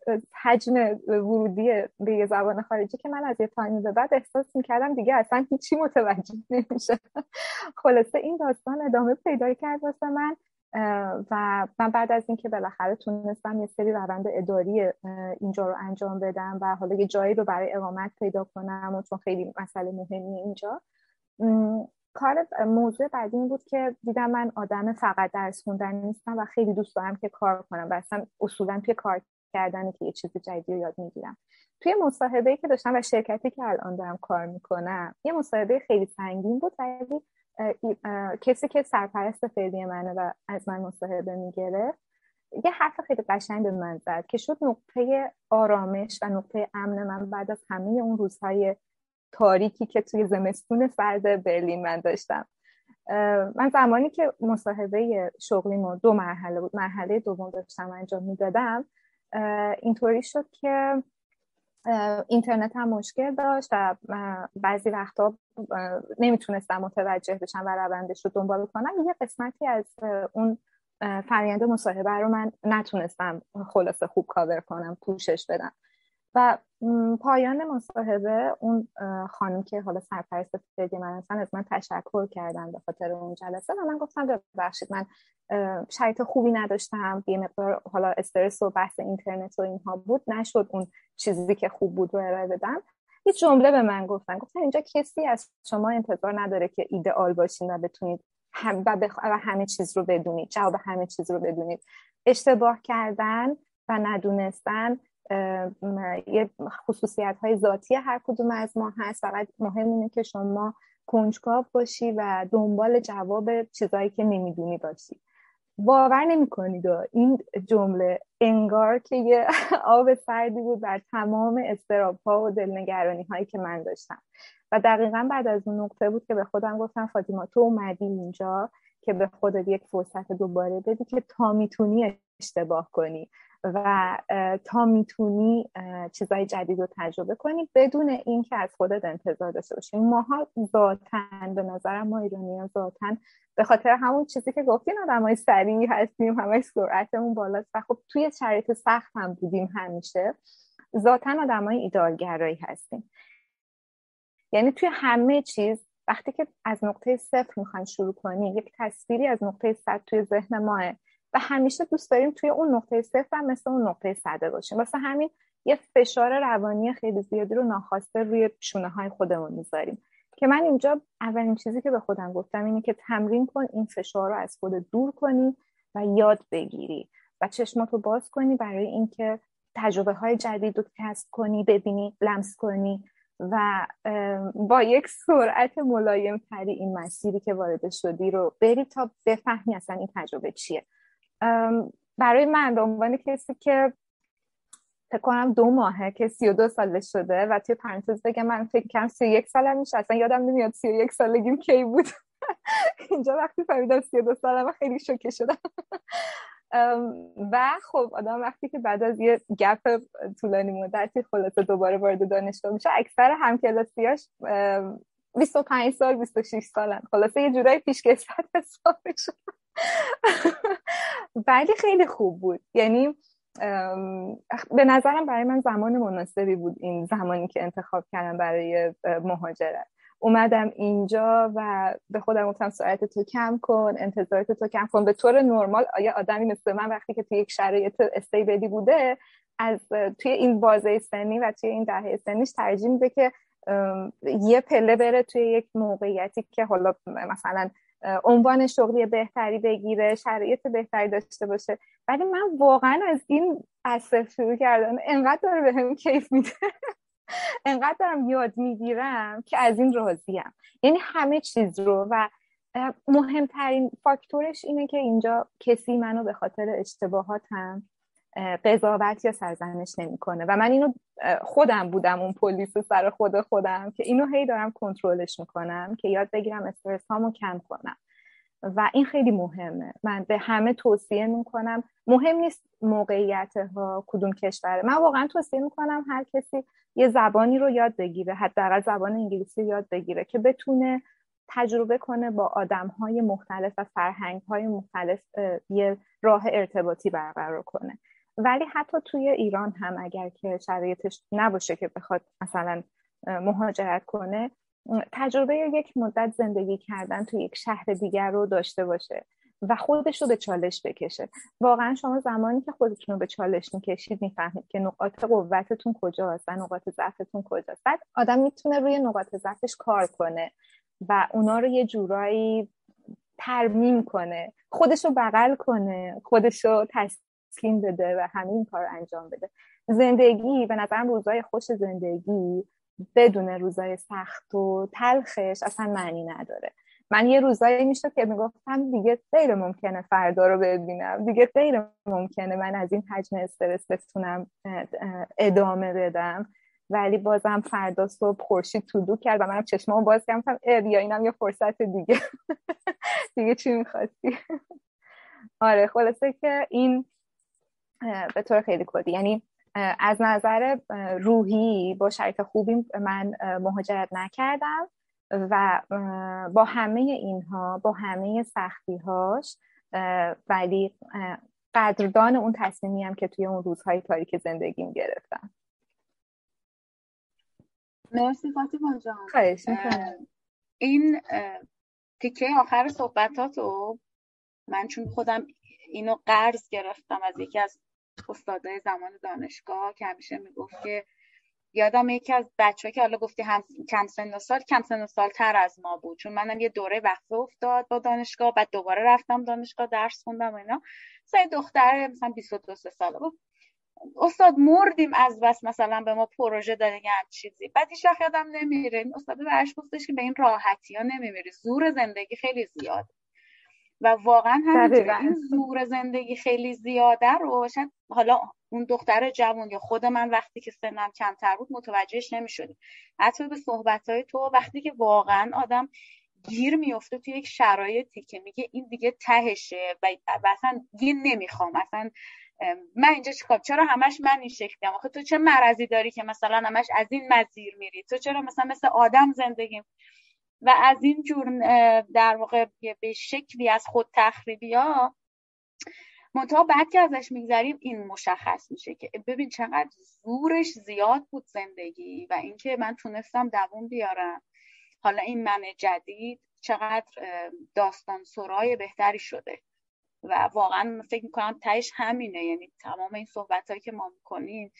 حجم ورودی به یه زبان خارجی که من از یه تایمی به بعد احساس می‌کردم دیگه اصلا هیچی متوجه نمیشه خلاصه این داستان ادامه پیدا کرد واسه من. و من بعد از اینکه بالاخره تونستم یه سری روند اداری اینجا رو انجام بدم و حالا یه جایی رو برای اقامت پیدا کنم و چون خیلی مسئله مهمی اینجا. کار موضوع بعدی این بود که دیدم من آدم فقط درس خوندن نیستم و خیلی دوست دارم که کار کنم و اصلا اصولا توی کار کردن که یه چیز جدیدی رو یاد می‌گیرم. توی مصاحبه که داشتم و شرکتی که الان دارم کار می‌کنم یه مصاحبه خیلی سنگین بود ولی کسی که سرپرست فعلی منه و از من مصاحبه می‌گیره یه حرف خیلی قشنگ به من زد که شد نقطه آرامش و نقطه امن من بعد از همه اون روزهای تاریکی که توی زمستون سرد برلین من داشتم. من زمانی که مصاحبه شغلیمو دو مرحله بود مرحله دوم داشتم انجام می‌دادم اینطوری شد که اینترنت هم مشکل داشت و بعضی وقتا نمی‌تونستم متوجه بشم و روندش رو دنبال کنم یه قسمتی از اون فرآیند مصاحبه رو من نتونستم خلاصه خوب کاور کنم پوشش بدم. و پایان مصاحبه اون خانم که حالا سرپرست فعلی من هستن از من تشکر کردن به خاطر اون جلسه و من گفتم ببخشید من شرایط خوبی نداشتم یه مقدار حالا استرس و بحث اینترنت و اینها بود نشد اون چیزی که خوب بود رو ارائه بدم. یه جمله به من گفتن گفتن اینجا کسی از شما انتظار نداره که ایدئال باشین و بتونید هم و, بخ... و همه چیز رو بدونید جواب همه چیز رو بدونید. اشتباه کردن و ندونستن یه خصوصیت های ذاتی هر کدوم از ما هست. فقط مهم اینه که شما کنجکاو باشی و دنبال جواب چیزهایی که نمی‌دونی باشی. باور نمی‌کنید این جمله انگار که یه آب سردی بود بر تمام استراب ها و دلنگرانی هایی که من داشتم. و دقیقا بعد از اون نقطه بود که به خودم گفتم فاطیما تو اومدی اینجا که به خودت یک فرصت دوباره بدی که تا می‌تونی اشتباه کنی. و تا می‌تونی چیزای جدید رو تجربه کنی بدون اینکه از خودت انتظار داشته باشی. ماها ذاتن به نظرم ما ایرانی ذاتن به خاطر همون چیزی که گفتین آدمای سریع هستیم همه سرعتمون بالاست و خب توی شرایط سخت هم بودیم همیشه. ذاتن آدمای ایدالگرایی هستیم. یعنی توی همه چیز وقتی که از نقطه صفر می‌خواین شروع کنی یک تصویری از نقطه صد توی ذهن ماه. و همیشه دوست داریم توی اون نقطه صفر هم مثل اون نقطه صده باشیم. واسه همین یه فشار روانی خیلی زیادی رو ناخواسته روی شونه های خودمون می‌ذاریم. که من اینجا اولین چیزی که به خودم گفتم اینه که تمرین کن این فشار رو از خود دور کنی و یاد بگیری و چشماتو باز کنی برای اینکه تجربه های جدید رو کسب کنی ببینی لمس کنی و با یک سرعت ملایم تری این مسیری که وارد شدی رو بری تا بفهمی اصلا این تجربه چیه. برای من به عنوان کسی که فکر کنم دو ماهه که سی و دو ساله شده و توی پرانتز بگم من فکر کنم سی و یک سالم میشه اصلا یادم نمیاد سی و یک سالگیم کی بود. اینجا وقتی فهمیدم سی و دو سالم خیلی شوکه شدم. و خب آدم وقتی که بعد از یه گپ طولانی مدتی خلاصه دوباره وارد دانشگاه میشه اکثر همکلاسیاش 25 سال 26 سالن. خلاصه یه جورایی پیشکسوت حساب میشه ولی خیلی خوب بود. یعنی به نظرم برای من زمان مناسبی بود این زمانی که انتخاب کردم برای مهاجرت. اومدم اینجا و به خودم گفتم ساعت تو کم کن انتظارات تو کم کن. به طور نرمال آیا آدمی مثل من وقتی که توی یک شرایط استیبلی بوده از توی این بازه سنی و توی این دهه سنیش ترجیح میده که یه پله بره توی یک موقعیتی که حالا مثلا عنوان شغلی بهتری بگیره شرایط بهتری داشته باشه. ولی من واقعا از این اصف شروع کردم. انقدر داره به هم کیف میده. انقدر دارم یاد می‌گیرم که از این راضیم. یعنی همه چیز رو. و مهمترین فاکتورش اینه که اینجا کسی منو به خاطر اشتباهاتم قضاوت یا سرزنش نمی‌کنه. و من اینو خودم بودم اون پلیس سر خود خودم که اینو هی دارم کنترلش می‌کنم که یاد بگیرم استرس هامو کم کنم. و این خیلی مهمه. من به همه توصیه می‌کنم. مهم نیست موقعیت ها کدوم کشوره من واقعا توصیه می‌کنم هر کسی یه زبانی رو یاد بگیره حداقل زبان انگلیسی یاد بگیره که بتونه تجربه کنه با آدم های مختلف و فرهنگ های مختلف یه راه ارتباطی برقرار کنه. ولی حتی توی ایران هم اگر که شرایطش نباشه که بخواد مثلا مهاجرت کنه تجربه یک مدت زندگی کردن توی یک شهر دیگر رو داشته باشه و خودش رو به چالش بکشه. واقعا شما زمانی که خودتون رو به چالش می‌کشید می‌فهمید که نقاط قوتتون کجاست و نقاط ضعفتون کجاست. بعد آدم می‌تونه روی نقاط ضعفش کار کنه و اونا رو یه جورایی ترمیم کنه خودش رو بغل کنه خودش رو تسکین بده و همین کار انجام بده. زندگی به نظرم روزای خوش زندگی بدون روزای سخت و تلخش اصلا معنی نداره. من یه روزایی میشه که می‌گفتم دیگه غیر ممکنه فردا رو ببینم دیگه غیر ممکنه من از این حجم استرس بتونم ادامه بدم. ولی بازم فردا صبح خورشید طلوع کرد و منم چشمامو باز کردم. یا اینم یه فرصت دیگه. دیگه چی می‌خواستی؟ آره خلاصه که این به طور خیلی کدی یعنی از نظر روحی با شرایط خوبی من مهاجرت نکردم و با همه اینها با همه سختی هاش ولی قدردان اون تصمیمی هم که توی اون روزهای تاریک زندگیم گرفتم. مرسی فاطمه جان. خواهش این تیکه آخر صحبتاتو من چون خودم اینو قرض گرفتم از یکی از استادای زمان دانشگاه که همیشه می‌گفت که یادم یکی از بچه که حالا گفتی هم کم سن و سال کم سن و سال تر از ما بود. چون منم یه دوره وقفه افتاد با دانشگاه بعد دوباره رفتم دانشگاه درس خوندم و اینا. سه دختر مثلا 22 ساله بود. استاد مردیم از بس مثلا به ما پروژه دادن یه چیزی. بعد هیچ وقت یادم نمیره. این استاد برش گفتش که به این راحتی ها نمیمیری. زور زندگی خیلی زیاد و واقعا همینطوره این زور زندگی خیلی زیاده رو شاید حالا اون دختر جوان یا خود من وقتی که سنم کمتر بود متوجهش نمی‌شدیم. حتی به صحبت های تو وقتی که واقعا آدم گیر میفته توی یک شرایطی که میگه این دیگه تهشه و اصلا دیگه نمی‌خوام. اصلا من اینجا چیکار چرا همش من این شکلیم؟ آخه تو چه مرضی داری که مثلا همش از این مزیر میری؟ تو چرا مثلا مثل آدم زندگی و از این جور در واقع به شکلی از خود تخریبی ها منتها بعد که ازش میگذریم این مشخص میشه که ببین چقدر زورش زیاد بود زندگی و اینکه من تونستم دووم بیارم. حالا این من جدید چقدر داستان سرای بهتری شده و واقعا فکر می‌کنم تهش همینه. یعنی تمام این صحبت که ما می‌کنیم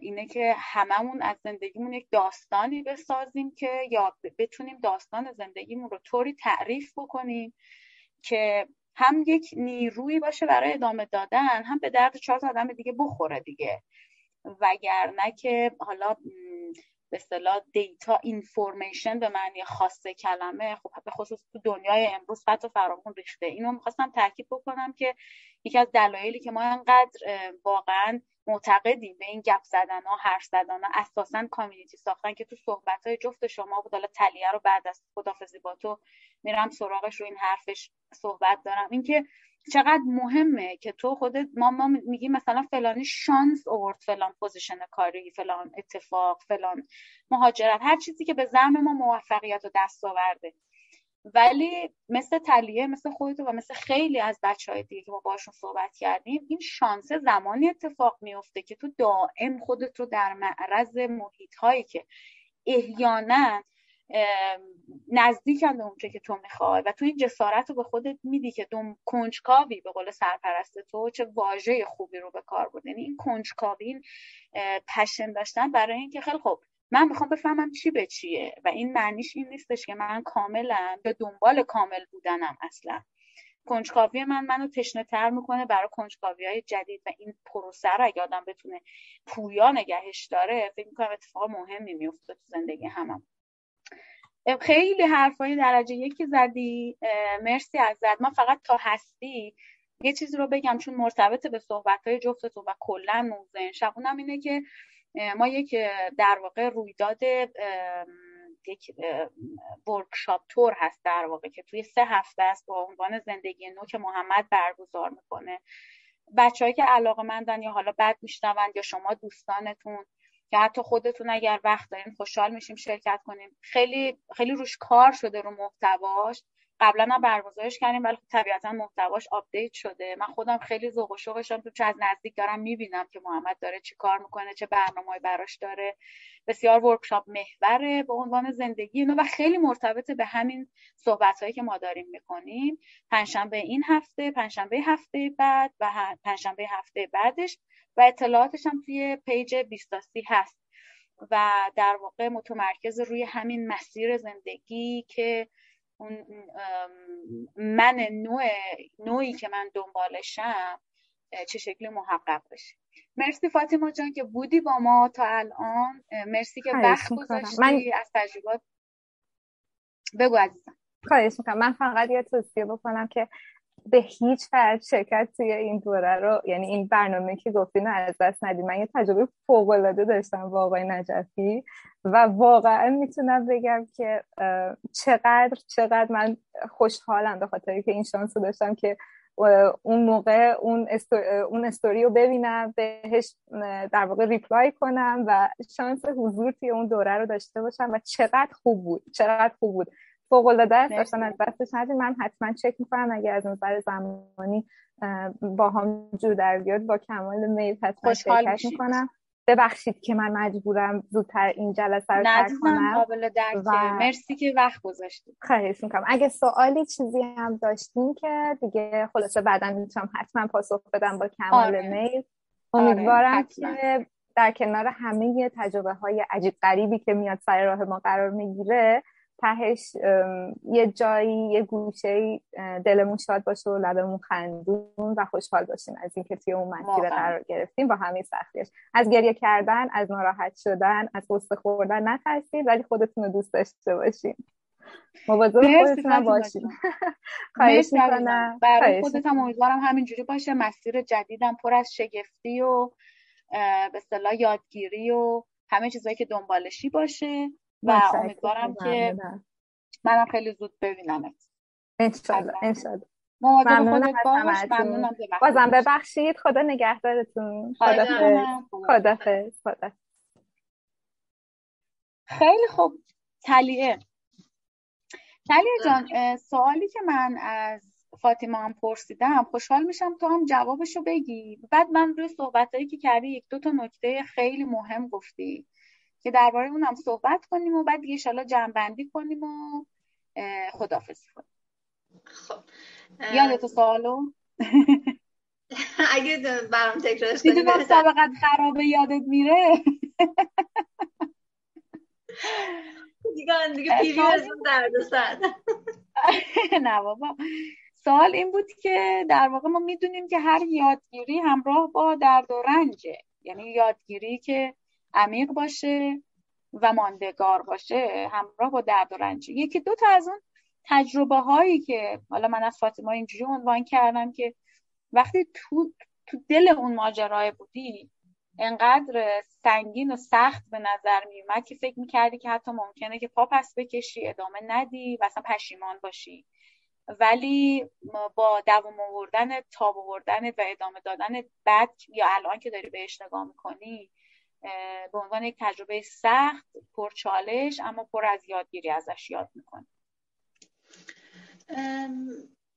اینه که هممون از زندگیمون یک داستانی بسازیم که یا بتونیم داستان زندگیمون رو طوری تعریف بکنیم که هم یک نیرویی باشه برای ادامه دادن هم به درد چهار آدم دیگه بخوره دیگه. وگرنه که حالا به اصطلاح دیتا اینفورمیشن به معنی خاص کلمه خب به خصوص تو دنیای امروز خط فرامون ریخته. اینو می‌خواستم تاکید بکنم که یکی از دلایلی که ما انقدر واقعا معتقدیم به این گپ زدن ها حرف زدن ها اساسا community ساختن که تو صحبت های جفت شما بود. حالا تلیه رو بعد از خدافظی با تو میرم سراغش رو این حرفش صحبت دارم. اینکه چقدر مهمه که تو خودت ما ما میگیم مثلا فلانی شانس آورد فلان position کاری فلان اتفاق فلان مهاجرت هر چیزی که به زعم ما موفقیت و دستاورده ولی مثل تلیه مثل خودتو و مثل خیلی از بچه های دیگه که ما باشون صحبت کردیم این شانس زمانی اتفاق میفته که تو دائم خودت رو در معرض محیط هایی که احیانا نزدیکن به اونچه که تو می‌خوای و تو این جسارت رو به خودت میدی که دوم کنجکاوی به قول سرپرست تو چه واژه خوبی رو به کار بود یعنی این کنجکاوی این پشن داشتن برای اینکه خیلی خوب من می‌خوام بفهمم چی به چیه و این معنیش این نیستش که من کاملا به دنبال کامل بودنم اصلا. کنجکاوی من منو تشنه تر می‌کنه برای کنجکاوی های جدید و این پروسه رو اگه آدم بتونه پویا نگهش داره فکر می‌کنم اتفاق مهمی میفته تو زندگی همم خیلی حرفای درجه یکی زدی. مرسی ازت. من فقط تا هستی یه چیزی رو بگم چون مرتبط به صحبت های جفتتون و کلا موضوع شبونم اینه که ما یک در واقع رویداد یک workshop طور هست در واقع که توی سه هفته است با عنوان زندگی نو که محمد برگزار می‌کنه. بچه‌هایی که علاقه مندن یا حالا بعد میشنوند یا شما دوستانتون که حتی خودتون اگر وقت دارین خوشحال میشیم شرکت کنیم. خیلی خیلی روش کار شده رو محتواش. قبلا هم برگزارش کردیم ولی خب طبیعتا محتواش update شده. من خودم خیلی ذوق و شوقشم تو چه از نزدیک دارم می‌بینم که محمد داره چی کار می‌کنه چه برنامه‌ای براش داره. بسیار workshop محوره به عنوان زندگی اینو و خیلی مرتبط به همین صحبت هایی که ما داریم می‌کنیم. پنجشنبه این هفته پنجشنبه هفته بعد و پنجشنبه هفته بعدش و اطلاعاتش هم توی page بیستاسی هست. و در واقع متمرکز روی همین مسیر زندگی که اون من نوع نوعی که من دنبالشم چه شکلی محقق بشه. مرسی فاطمه جان که بودی با ما تا الان. مرسی که وقت گذاشتی من... از تجربات. بگو عزیزم. خواهش می‌کنم. من فقط یه توصیه بکنم که به هیچ فرد شرکت توی این دوره رو یعنی این برنامه که گفتین از دست ندید من یه تجربه فوق العاده داشتم با آقای نجفی و واقعا می‌تونم بگم که چقدر چقدر من خوشحالم به خاطر که این شانس رو داشتم که اون موقع اون, اون استوری رو ببینم بهش در واقع ریپلای کنم و شانس حضور توی اون دوره رو داشته باشم و چقدر خوب بود چقدر خوب بود. فوق العاده است داشتن از دستش ندید من حتما چک می‌کنم اگر از نظر زمانی با هم جور در بیاد با کمال میل حتما شرکت می‌کنم. ببخشید که من مجبورم زودتر این جلسه رو ترک کنم. قابل و... مرسی که وقت گذاشتید. خواهش می‌کنم. اگه سوالی چیزی هم داشتین که دیگه خلاصه بعدا می‌تونم حتما پاسخ بدم با کمال آره. میل. امیدوارم آره. که در کنار همه تجربه های عجیب غریبی که میاد سر راه ما قرار می‌گیره تهش یه جایی یه گوشه دلمون شاد باشه و لبمون خندون و خوشحال باشیم از اینکه توی اون مسیر قرار گرفتیم با همه سختیش از گریه کردن از ناراحت شدن از قصه خوردن نترسید ولی خودتون رو دوست داشته باشیم مواظب خودتون باشیم خواهش می‌کنم. برای خودتم امیدوارم همینجوری باشه. مسیر جدیدم پر از شگفتی و به اصطلاح یادگیری و همه چیزایی که دنبالشی باشه. و امیدوارم که منم خیلی زود ببینمت. انشالله انشالله ممنونم بازم ببخشید. خدا نگهدارتون. خدا خدا خدا خیلی خوب. تلیه. تلیه جان سوالی که من از فاطمه هم پرسیدم خوشحال میشم تو هم جوابشو بگی. بعد من روی صحبتهایی که کردی یک دو تا نکته خیلی مهم گفتی. که درباره اون هم صحبت کنیم و بعد دیگه جمع کنیم و خدافزی کنیم. خب یادتو سوالو؟ اگه برام تکرارش کنیم دیدی سابقت خرابه یادت میره؟ دیگه دیگه پیری درد سر نه بابا. سوال این بود که در واقع ما می‌دونیم که هر یادگیری همراه با درد و رنجه. یعنی یادگیری که عمیق باشه و ماندگار باشه همراه با درد و رنج یکی دو تا از اون تجربه هایی که حالا من از فاطمه اینجوری عنوان کردم که وقتی تو تو دل اون ماجرای بودی انقدر سنگین و سخت به نظر می اومد که فکر می‌کردی که حتی ممکنه که پا پس بکشی ادامه ندی و اصلا پشیمان باشی. ولی با دوام آوردن تاب آوردن و ادامه دادن بعد یا الان که داری بهش نگاه می‌کنی به عنوان یک تجربه سخت پرچالش اما پر از یادگیری ازش یاد می‌کنه.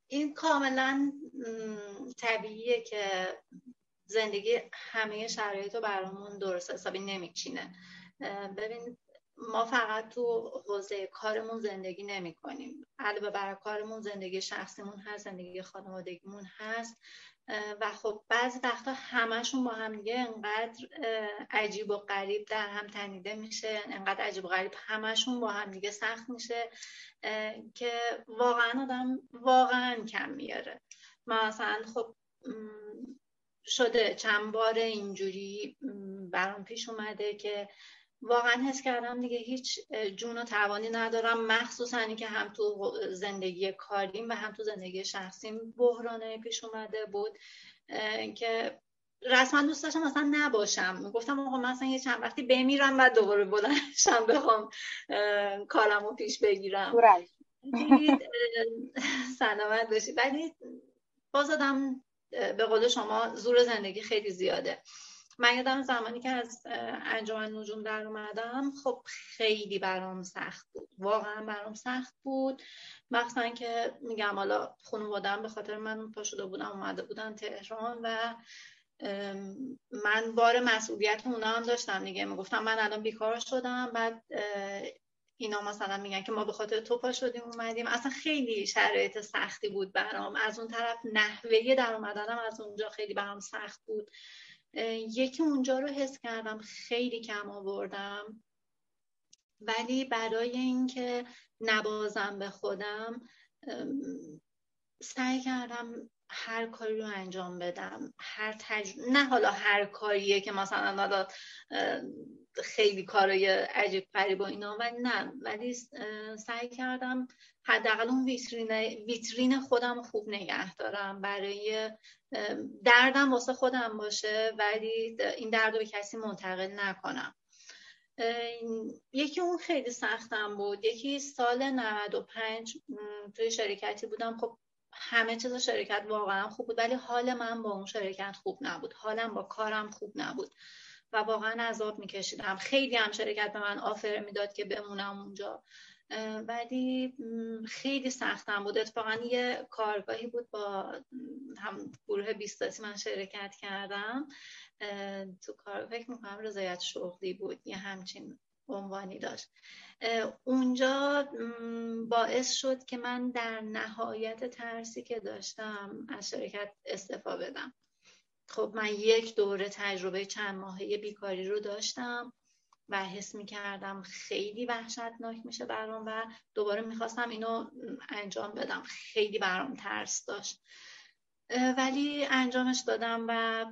این کاملا طبیعیه که زندگی همه شرایط رو برامون درست حسابی نمیچینه. ببین ما فقط تو حوزه کارمون زندگی نمی کنیم علاوه بر کارمون زندگی شخصیمون هست زندگی خانوادگیمون هست. و خب بعضی وقتا همشون با هم دیگه انقدر عجیب و غریب در هم تنیده میشه انقدر عجیب و غریب همشون با هم دیگه سخت میشه که واقعا آدم واقعا کم میاره. مثلا خب شده چند بار اینجوری برام پیش اومده که واقعا حس کردم دیگه هیچ جون و توانی ندارم. مخصوصا که هم تو زندگی کاریم و هم تو زندگی شخصیم بحرانه پیش اومده بود. که رسما دوست داشتم مثلا نباشم. گفتم آقا مثلا یه چند وقتی بمیرم و دوباره بلندشم بخوام کارمو پیش بگیرم. سلامت باشی. ولی باز آدم به قول شما زور زندگی خیلی زیاده. من یادم زمانی که از انجمن نجوم در اومدم خب خیلی برام سخت بود. واقعا برام سخت بود. مخصوصا که میگم حالا خانوادم به خاطر من پا شده بودم اومده بودن تهران و من بار مسئولیت اونا هم داشتم دیگه. می‌گفتم من الان بیکار شدم بعد اینا مثلا میگن که ما به خاطر تو پا شدیم اومدیم. اصلا خیلی شرایط سختی بود برام. از اون طرف نحوه در اومدنم از اونجا خیلی برام سخت بود. یکی اونجا رو حس کردم خیلی کم آوردم. ولی برای اینکه نبازم به خودم سعی کردم هر کاری رو انجام بدم. هر تج... نه حالا هر کاریه که مثلا خیلی کارای عجیب غریب و اینا ولی نه. ولی سعی کردم حداقل اون ویترین ویترین خودم خوب نگه دارم. برای دردم واسه خودم باشه ولی این درد رو به کسی منتقل نکنم. یکی اون خیلی سختم بود. یکی سال 95 توی شرکتی بودم. خب همه چیز شرکت واقعا خوب بود ولی حال من با اون شرکت خوب نبود. حالم با کارم خوب نبود. و واقعا عذاب میکشیدم. خیلی هم شرکت به من آفر می‌داد که بمونم اونجا. ولی خیلی سختم بود. اتفاقا یه کارگاهی بود با هم گروه بیستاسی من شرکت کردم. تو کار فکر می‌کنم رضایت شغلی بود یه همچین عنوانی داشت. اونجا باعث شد که من در نهایت ترسی که داشتم از شرکت استفا بدم. خب من یک دوره تجربه چند ماهه بیکاری رو داشتم و حس می کردم خیلی وحشتناک میشه برام و دوباره می‌خواستم اینو انجام بدم. خیلی برام ترس داشت. ولی انجامش دادم و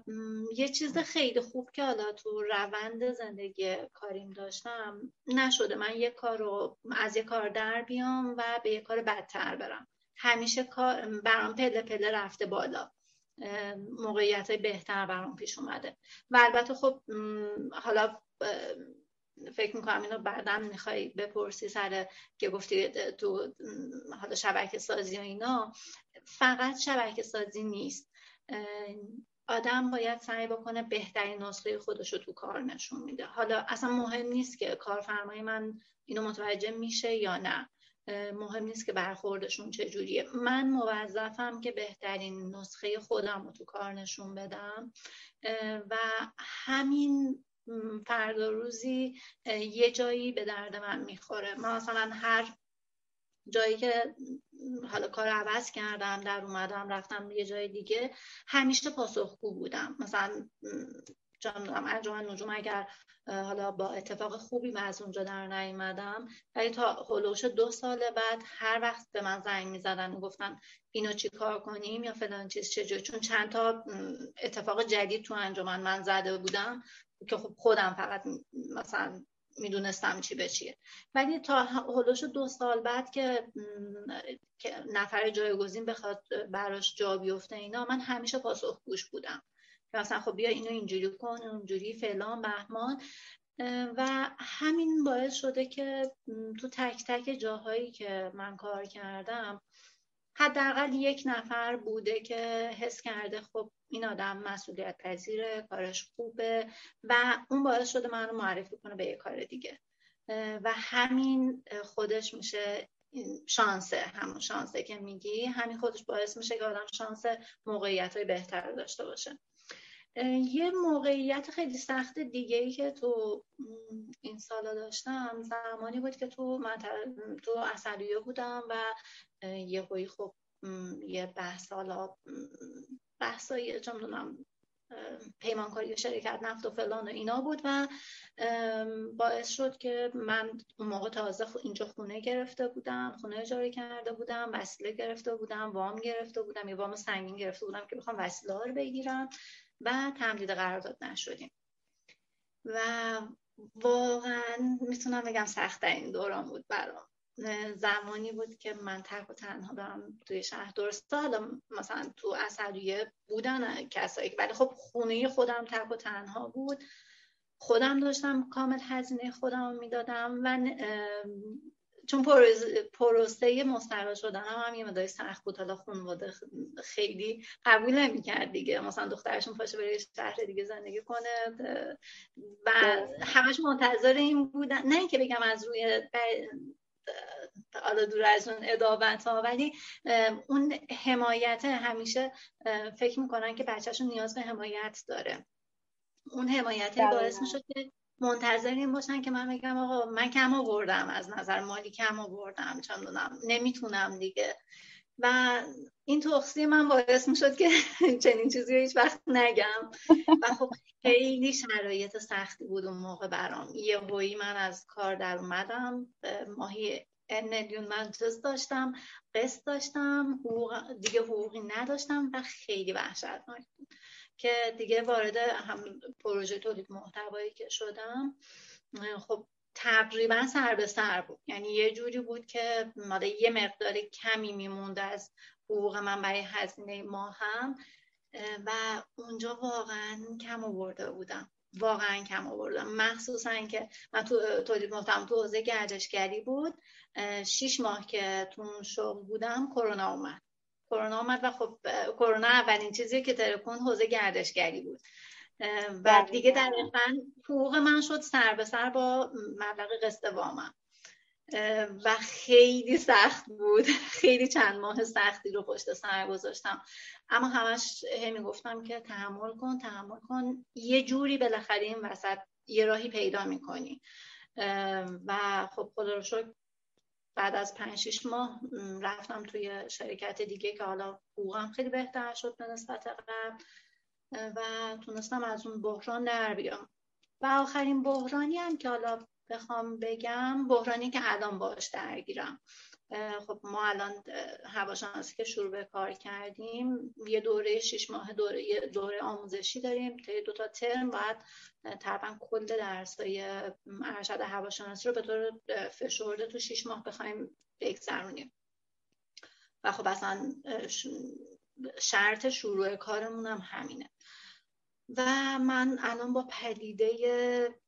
یه چیز خیلی خوب که حالا تو روند زندگی کاریم داشتم نشده من یه کار رو از یه کار در بیام و به یه کار بدتر برم. همیشه کار برام پله پله رفته بالا. موقعیت بهتر برام پیش اومده. و البته خب حالا فکر می‌کنم اینو بعدا می‌خوای بپرسی سر که گفتی تو حالا شبکه سازی و اینا. فقط شبکه سازی نیست. آدم باید سعی بکنه بهترین نسخه خودش رو تو کار نشون میده. حالا اصلا مهم نیست که کارفرمای من اینو متوجه میشه یا نه. مهم نیست که برخوردشون چجوریه. من موظفم که بهترین نسخه خودم رو تو کار نشون بدم و همین فردا روزی یه جایی به درد من می‌خوره. من مثلا هر جایی که حالا کار عوض کردم در اومدم رفتم یه جای دیگه همیشه پاسخگو بودم. مثلا جان انجام نجوم اگر حالا با اتفاق خوبی من از اونجا در نیومدم ولی تا هلوش دو سال بعد هر وقت به من زنگ می‌زدن گفتن اینو چی کار کنیم یا فلان چیز چجوری چون چند تا اتفاق جدید تو انجمن من زده بودم که خب خودم فقط مثلا می‌دونستم چی به چیه. ولی تا هلوش دو سال بعد که نفر جایگزین بخواد براش جا بیفته اینا من همیشه پاسخ گوش بودم. مثلا خب بیا اینو اینجوری کن اونجوری فلان بهمان. و همین باعث شده که تو تک تک جاهایی که من کار کردم حداقل یک نفر بوده که حس کرده خب این آدم مسئولیت پذیره کارش خوبه و اون باعث شده من رو معرفی کنه به یه کار دیگه. و همین خودش میشه شانسه همون شانسه که میگی. همین خودش باعث میشه که آدم شانس موقعیت های بهتر داشته باشه. یه موقعیت خیلی سخت دیگه ای که تو این سالا داشتم زمانی بود که تو تو اصلیه بودم و یه هایی خب یه بحث حالا بحثایی چون دونم پیمانکاری و شرکت نفت و فلان و اینا بود و باعث شد که من اون موقع تازه اینجا خونه گرفته بودم خونه اجاره کرده بودم وسیله گرفته بودم وام گرفته بودم یه وام سنگین گرفته بودم که بخوام وسیله رو بگیرم. و تمدید قرارداد نشدیم. و واقعا می‌تونم بگم سخت این دوران بود برام. زمانی بود که من ترک و تنها دارم توی شهر درسته. حالا مثلا تو اصلیه بودن کسایی ولی خب خونه خودم ترک و تنها بود. خودم داشتم کامل هزینه خودم می‌دادم و چون پروسه مستقل شدن هم, هم یه مداری سخت بود. حالا خانواده خیلی قبول نمی‌کرد دیگه. مثلا دخترشون پاشه بره شهر دیگه زندگی کنه. و همش منتظر این بودن. نه اینکه بگم از روی حالا دور از اون ادابت ها ولی اون حمایت همیشه فکر می‌کنن که بچهشون نیاز به حمایت داره. اون حمایت باعث میشه که منتظر این باشن که من بگم آقا من کم آوردم از نظر مالی کم آوردم چندونم نمی‌تونم دیگه. و این توخصی من باعث می‌شد که چنین چیزی هیچ وقت نگم. و خب خیلی شرایط سختی بود اون موقع برام. یه هایی من از کار در اومدم. ماهی ان میلیون من جز داشتم قسط داشتم حقوق دیگه حقوقی نداشتم و خیلی وحشتناک بود. که دیگه وارد هم پروژه تولید محتوایی که شدم خب تقریبا سر به سر بود. یعنی یه جوری بود که ماده یه مقدار کمی میمونده از حقوق من برای هزینه ما هم و اونجا واقعا کم آورده بودم. واقعا کم آوردم. مخصوصا که من تو تولید محتوام تو حوزه گردشگری بود شیش ماه که تو شغل بودم کرونا اومد. کرونا آمد و خب کرونا اولین چیزی که ترکون حوزه گردشگری بود. و دیگه دقیقا حقوق من شد سر به سر با مبلغ قسط وامم. و خیلی سخت بود. خیلی چند ماه سختی رو پشت سر گذاشتم. اما همش همی گفتم که تحمل کن تحمل کن. یه جوری بالاخره این وسط یه راهی پیدا می‌کنی. و خب خدا رو شکر بعد از پنج شیش ماه رفتم توی شرکت دیگه که حالا حقوقم خیلی بهتر شد به نسبت قبل و تونستم از اون بحران در بیام. و آخرین بحرانی هم که حالا بخوام بگم بحرانی که الان باش درگیرم. خب ما الان هواشناسی که شروع به کار کردیم یه دوره شش ماه دوره یه دوره آموزشی داریم تا دو تا ترم باید تقریبا کل درسای ارشد هواشناسی رو به طور فشرده تو شش ماه بخوایم بگذرونیم و خب اصلا شرط شروع کارمون هم همینه. و من الان با پدیده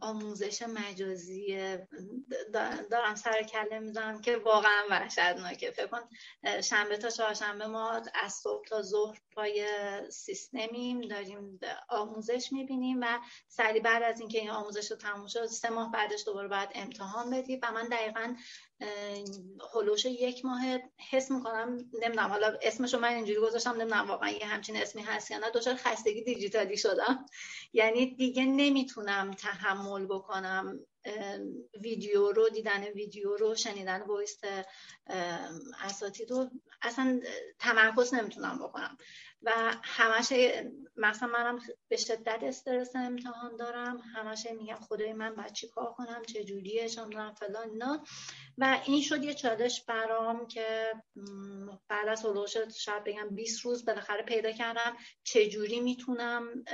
آموزش مجازی دارم سر کله می‌زنم که واقعا وحشتناکه. فکر کن شنبه تا چهارشنبه ما از صبح تا ظهر پای سیستمیم داریم آموزش می‌بینیم و سری بعد از اینکه این آموزش رو تموم شد سه ماه بعدش دوباره باید امتحان بدی و من دقیقا هلوش یک ماه حس می‌کنم نمی‌دونم حالا اسمشو من اینجوری گذاشتم نمی‌دونم واقعا یه همچین اسمی هست یا نه. دچار خستگی دیجیتالی شدم. یعنی دیگه نمی‌تونم تحمل بکنم. ویدیو رو دیدن ویدیو رو شنیدن voice اساتید رو اصلا تمرکز نمی‌تونم بکنم. و همش مثلا منم به شدت استرس امتحان دارم. همش میگم خدای من باید چی کار کنم؟ چه جوریه؟ چون فلان اینا. و این شد یه چالش برام که بعد از هلوش شاید بگم 20 روز بالاخره پیدا کردم. چه جوری می‌تونم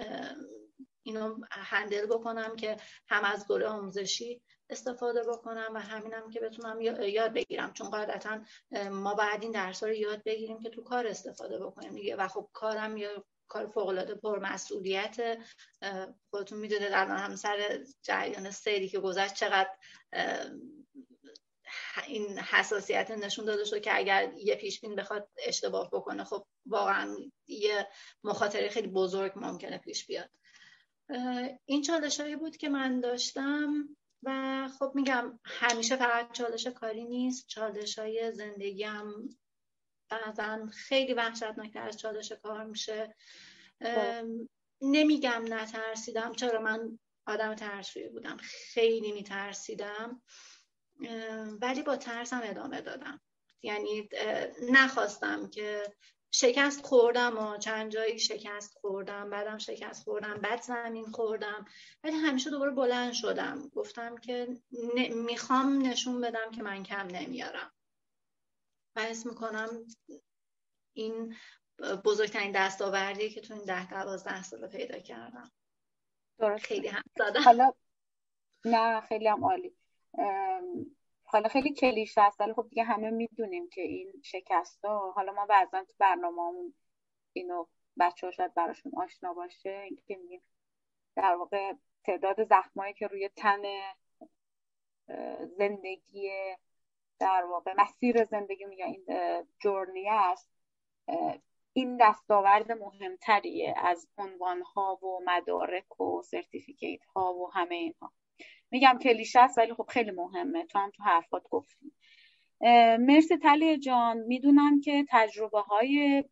اینو هندل بکنم که هم از دوره آموزشی استفاده بکنم و همینم که بتونم یاد بگیرم. چون قاعدتا ما باید این درس رو یاد بگیریم که تو کار استفاده بکنیم دیگه. و خب کارم یا کار فوق العاده پر مسئولیت خودتون می‌دونید الان هم سر جریان سری که گذشت چقدر این حساسیت نشون داده شد که اگر یه پیش بین بخواد اشتباه بکنه خب واقعا یه مخاطره خیلی بزرگ ممکنه پیش بیاد. این چالش هایی بود که من داشتم و خب میگم همیشه فقط چالش کاری نیست. چالش های زندگی هم بعضا خیلی وحشتناکتر از چالش کار میشه. خب. نمیگم نترسیدم. چرا من آدم ترسوی بودم. خیلی میترسیدم. ولی با ترسم ادامه دادم. یعنی نخواستم که شکست خوردم و چند جایی شکست خوردم بعدم شکست خوردم بعد زمین خوردم. ولی همیشه دوباره بلند شدم. گفتم که می‌خوام نشون بدم که من کم نمیارم. و حس می‌کنم این بزرگترین دستاوردی که تو این ده دوازده سال پیدا کردم. درست. خیلی هم حالا نه خیلی هم عالی. حالا خیلی کلیشه است ولی خب دیگه همه می‌دونیم که این شکست ها حالا ما بعضا تو برنامه اینو بچه ها شاید براشون آشنا باشه اینکه میگیم در واقع تعداد زخمایی که روی تن زندگی در واقع مسیر زندگی میگه این جورنی است این دستاورد مهمتریه از عنوان ها و مدارک و سرتیفیکیت ها و همه اینها. میگم کلیشه است ولی خب خیلی مهمه. تو هم تو حرفات گفتی. مرسی تلی جان. می‌دونم که تجربه های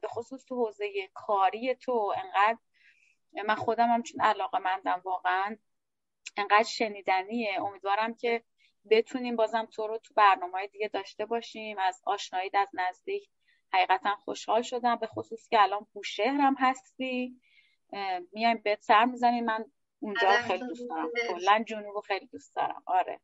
به خصوص تو حوزه کاری تو انقدر من خودم هم چون علاقه مندم واقعا انقدر شنیدنیه. امیدوارم که بتونیم بازم تو رو تو برنامه دیگه داشته باشیم. از آشنایی از نزدیک حقیقتا خوشحال شدم. به خصوص که الان بوشهر هم هستی میایم بهت سر می‌زنیم. من اونجا خیلی دوست دارم کلا جنوب خیلی دوست دارم. آره.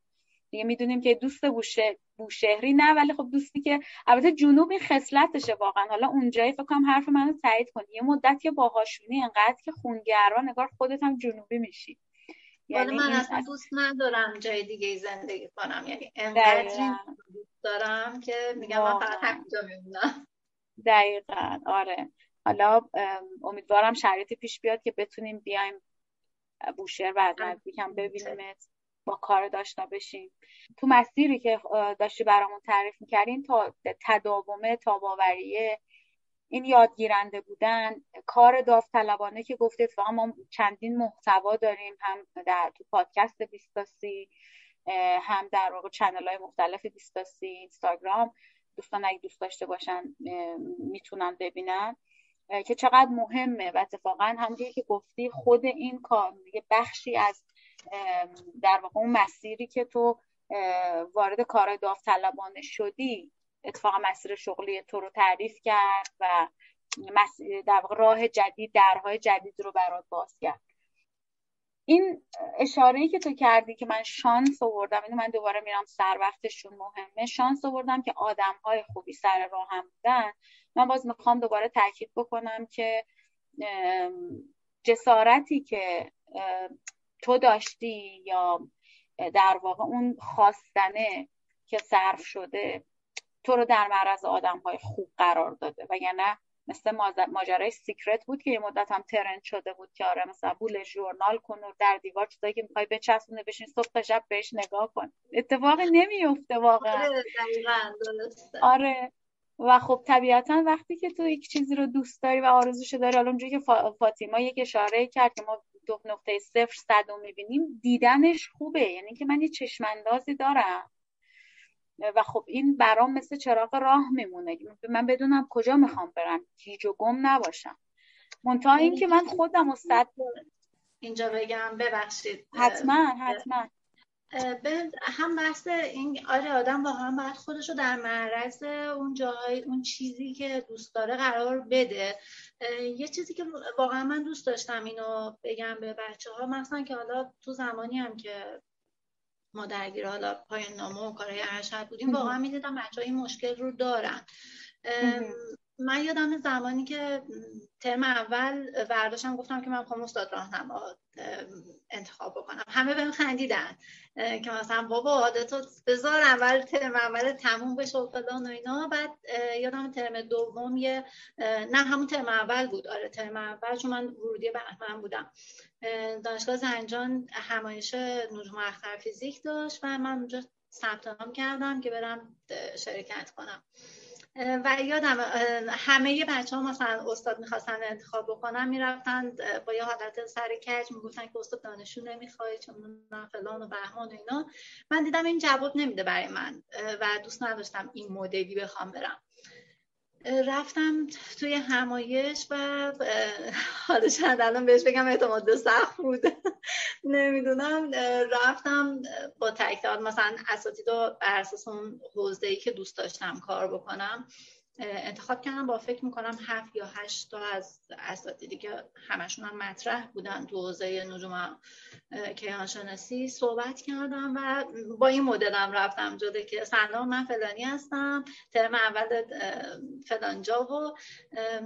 دیگه می‌دونیم که دوست بوشه بوشهری نه ولی خب دوستی که البته جنوب این خصلتشه واقعا. حالا اونجایی فکر کنم حرف منو تایید کنی. یه مدت که باهاشونی انقدر که خونگرا نگار خودت هم جنوبی میشی. یعنی من اصلا دوست ندارم جای دیگه زندگی کنم. یعنی انقدر دوست دارم که میگم من فقط همینجا میمونم. دقیقا. آره. حالا امیدوارم شرایطی پیش بیاد که بتونیم بیایم بوشهر و از نزدیکم ببینیمت با کار داشته بشیم. تو مسیری که داشتی برامون تعریف می‌کردین تا تداومه تاباوریه این یادگیرنده بودن کار داوطلبانه که گفتید فقط ما چندین محتوا داریم هم در تو پادکست بیستاسی هم در واقع چنل های مختلف بیستاسی اینستاگرام. دوستان اگه دوست داشته باشن می‌تونن ببینن. که چقدر مهمه و اتفاقا همونجوری که گفتی خود این کار یه بخشی از در واقع اون مسیری که تو وارد کار داوطلبانه شدی اتفاقا مسیر شغلی تو رو تعریف کرد و در واقع راه جدید درهای جدید رو برات باز کرد. این اشاره ای که تو کردی که من شانس آوردم اینو من دوباره میرم سر وقتشون مهمه. شانس آوردم که آدم های خوبی سر راه هم بودن. من باز می‌خوام دوباره تاکید بکنم که جسارتی که تو داشتی یا در واقع اون خواستنه که صرف شده تو رو در معرض آدم های خوب قرار داده. وگرنه مثل ماجرای سیکرت بود که یه مدت هم ترند شده بود که آره مثلا بول ژورنال کن و در دیوار چیزایی که می‌خوای بچسبونه بشین صبح تا شب بهش نگاه کن. اتفاقی نمیفته واقعا. آره, آره. و خب طبیعتا وقتی که تو یک چیزی رو دوست داری و آرزوش داری حالا اونجوری که فاطیما یک اشاره کرد که ما دو نقطه صفر صد رو می‌بینیم دیدنش خوبه. یعنی که من یه چشماندازی دارم. و خب این برام مثل چراغ راه میمونه. من بدونم کجا می‌خوام برم. گیج و گم نباشم. منتها این که من خودم و اینجا بگم ببخشید. حتما حتما. هم بحث این آره آدم واقعا باید خودش رو در معرض اون جاهای اون چیزی که دوست داره قرار بده. یه چیزی که واقعا من دوست داشتم اینو بگم به بچه ها مثلا که حالا تو زمانی هم که ما درگیر حالا پایان نامه و کارهای ارشد بودیم واقعا می‌دیدم بچه این مشکل رو دارن. من یادم زمانی که ترم اول برداشتم گفتم که من می‌خوام استاد راهنما انتخاب بکنم. همه بهم خندیدن که مثلا بابا عادت بذار اول ترم اول تموم بشه و فلان و اینا. بعد یادم ترم دوم یه نه همون ترم اول بود. آره ترم اول چون من ورودی بهمن بودم. دانشگاه زنجان همایش نجوم اختر فیزیک داشت و من اونجا ثبت نام کردم که برم شرکت کنم. و یادم همه بچه ها مثلا استاد می‌خواستن انتخاب بکنن می‌رفتن با یه حالت سر کج می‌گفتن که استاد دانشجو نمی‌خوای چون فلان و بهمان و اینا. من دیدم این جواب نمیده برای من و دوست نداشتم این مدلی بخوام برم. رفتم توی همایش و حالا شاید الان بهش بگم اعتماد سخت بود. نمی‌دونم. رفتم با تکتار مثلا اساتید رو بر اساس اون حوزه ای که دوست داشتم کار بکنم. انتخاب کردم با فکر می‌کنم هفت یا هشت تا از اساتیدی که همشون هم مطرح بودن تو حوزه نجوم کیهانشناسی صحبت کردم و با این مدلم رفتم جده که سلام من فلانی هستم ترم اول فلانجا و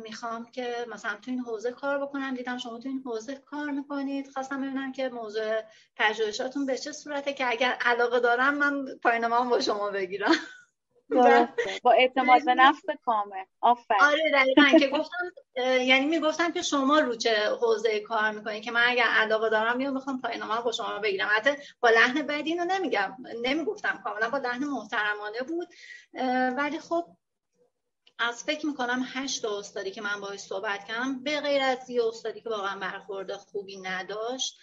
می‌خوام که مثلا تو این حوزه کار بکنم. دیدم شما تو این حوزه کار می‌کنید. خواستم ببینم که موضوع پژوهشاتون به چه صورته که اگر علاقه دارم من پایینمان با شما بگیرم. با اعتماد به نفس کامل. آفرین. آره دقیقا. که گفتم یعنی می‌گفتم که شما رو چه حوزه کار می‌کنید که من اگر علاقه دارم یا می‌خوام پایینمان با شما بگیرم. حتی با لحن بدی اینو نمیگم. نمی‌گفتم. کاملا با لحن محترمانه بود. ولی خب از فکر می‌کنم هشت استادی که من باهاش صحبت کردم به غیر از یه استادی که واقعا برخورد خوبی نداشت.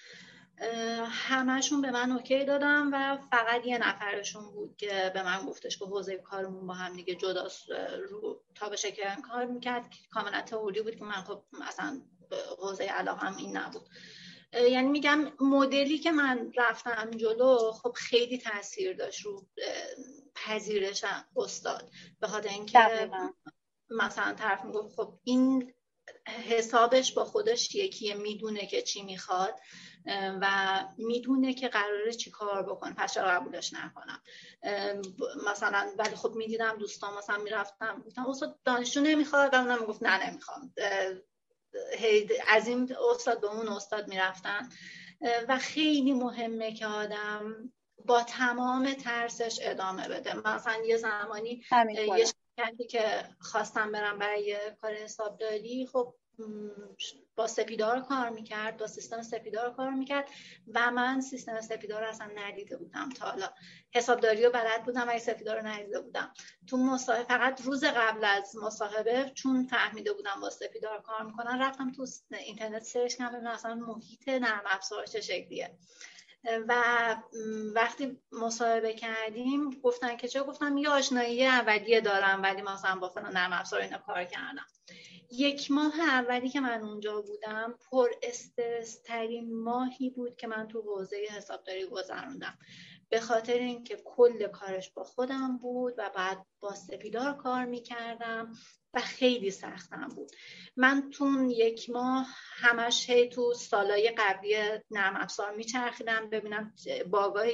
همهشون به من اوکی دادم و فقط یه نفرشون بود که به من گفتش که حوزه کارمون با هم دیگه جدا رو تا به شکل کار می‌کرد. کاملا تئوری بود که من خب مثلا حوزه هم این نبود. یعنی میگم مدلی که من رفتم جلو خب خیلی تاثیر داشت رو پذیرش استاد. به خاطر اینکه مثلا طرف می‌گفت خب این حسابش با خودش یکیه می‌دونه که چی می‌خواد. و می‌دونه که قراره چی کار بکنه. پس چرا قبولش نکنم؟ مثلا ولی خب می‌دیدم دوستان مثلا می‌رفتم گفتم استاد دانشجو نمی‌خواد؟ و اونم می‌گفت نه نمی‌خوام. از این استاد به اون استاد می‌رفتن. و خیلی مهمه که آدم با تمام ترسش ادامه بده. مثلا یه زمانی یه شرکتی که خواستم برم برای کار حسابداری خب با سپیدار کار می‌کرد با سیستم سپیدار کار می‌کرد و من سیستم سپیدار اصلا ندیده بودم تا حالا. حسابداری رو بلد بودم ولی سپیدار رو ندیده بودم. تو مصاحبه فقط روز قبل از مصاحبه چون فهمیده بودم با سپیدار کار می‌کنن رفتم تو اینترنت سرچ کردم ببینم اصلا محیط نرم افزار چه شکلیه. و وقتی مصاحبه کردیم گفتن که چه گفتم یه آشنایی اولیه دارم ولی مثلا با فلان نرم افزار اینا کار کردم. یک ماه اولی که من اونجا بودم پر استرس ترین ماهی بود که من تو حوزه حسابداری گذروندم. به خاطر اینکه کل کارش با خودم بود و بعد با سپیدار کار می‌کردم و خیلی سختم بود. من تو یک ماه همش هی تو سالای قبلی نرم افزار میچرخیدم ببینم باگاه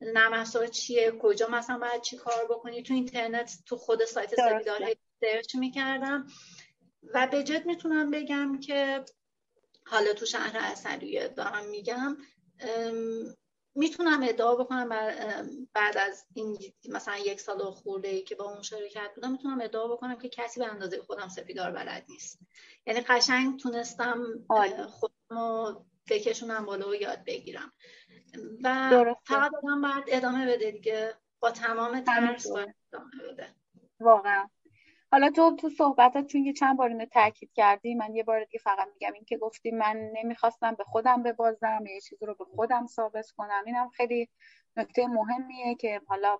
نرم افزار چیه کجا مثلا باید چی کار بکنی. تو اینترنت تو خود سایت سپیدار سرچ می‌کردم. و به جد می‌تونم بگم که حالا تو شهر اصلیه دارم میگم می‌تونم ادعا بکنم بعد از این مثلا یک سال خورده ای که با اون شرکت بودم می‌تونم ادعا بکنم که کسی به اندازه خودم سپیدار بلد نیست. یعنی قشنگ تونستم خودم بکشونم بالا و یاد بگیرم. و فقط آدم باید ادامه بده دیگه. با تمام ترس باید ادامه بده. واقعا. حالا تو تو صحبتات چون یه چند بار اینو تاکید کردی من یه بار دیگه فقط میگم این که گفتی من نمی‌خواستم به خودم ببازم یه چیزی رو به خودم ثابت کنم. اینم خیلی نکته مهمیه که حالا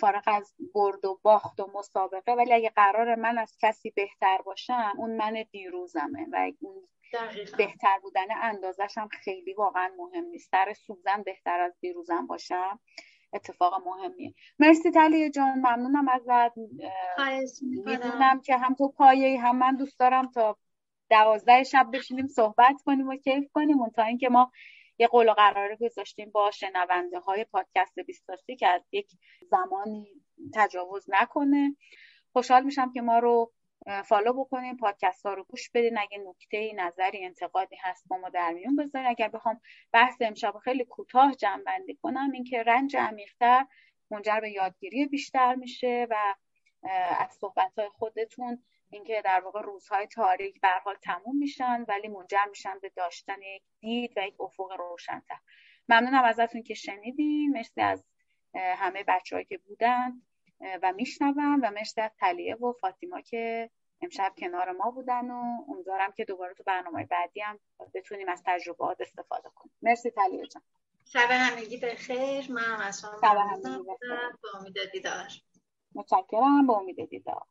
فارغ از برد و باخت و مسابقه ولی اگه قرار من از کسی بهتر باشم اون من دیروزمه و اون بهتر بودن اندازشم خیلی واقعا مهم نیست. در سوزن بهتر از دیروزم باشم اتفاق مهمیه. مرسی تلیه جان ممنونم ازت. می‌دونم که هم تو پایه هم من دوست دارم تا دوازده شب بشینیم صحبت کنیم و کیف کنیم. تا اینکه ما یه قول و قرار گذاشتیم با شنونده های پادکست بیستاسی که از یک زمانی تجاوز نکنه. خوشحال میشم که ما رو فالو بکنین پادکست ها رو گوش بدین. اگه نکته نظری انتقادی هست با ما در میون بذارین. اگر بخوام بحث امشب خیلی کوتاه جمع بندی کنم اینکه رنج عمیقتر منجر به یادگیری بیشتر میشه و از صحبت های خودتون اینکه در واقع روزهای تاریک به حال تموم میشن ولی منجر میشن به داشتن یک دید و یک افق روشنتر. ممنونم ازتون که شنیدین. مرسی از همه بچههایی که بودن. و میشنوم و مرسی از تلیه و فاطیما که امشب کنار ما بودن و امیدوارم که دوباره تو برنامه بعدی هم بتونیم از تجربات استفاده کنیم. مرسی تلیه جان. شب همگی به خیر. من از شما به امید دیدار. متشکرم. به امید دیدار.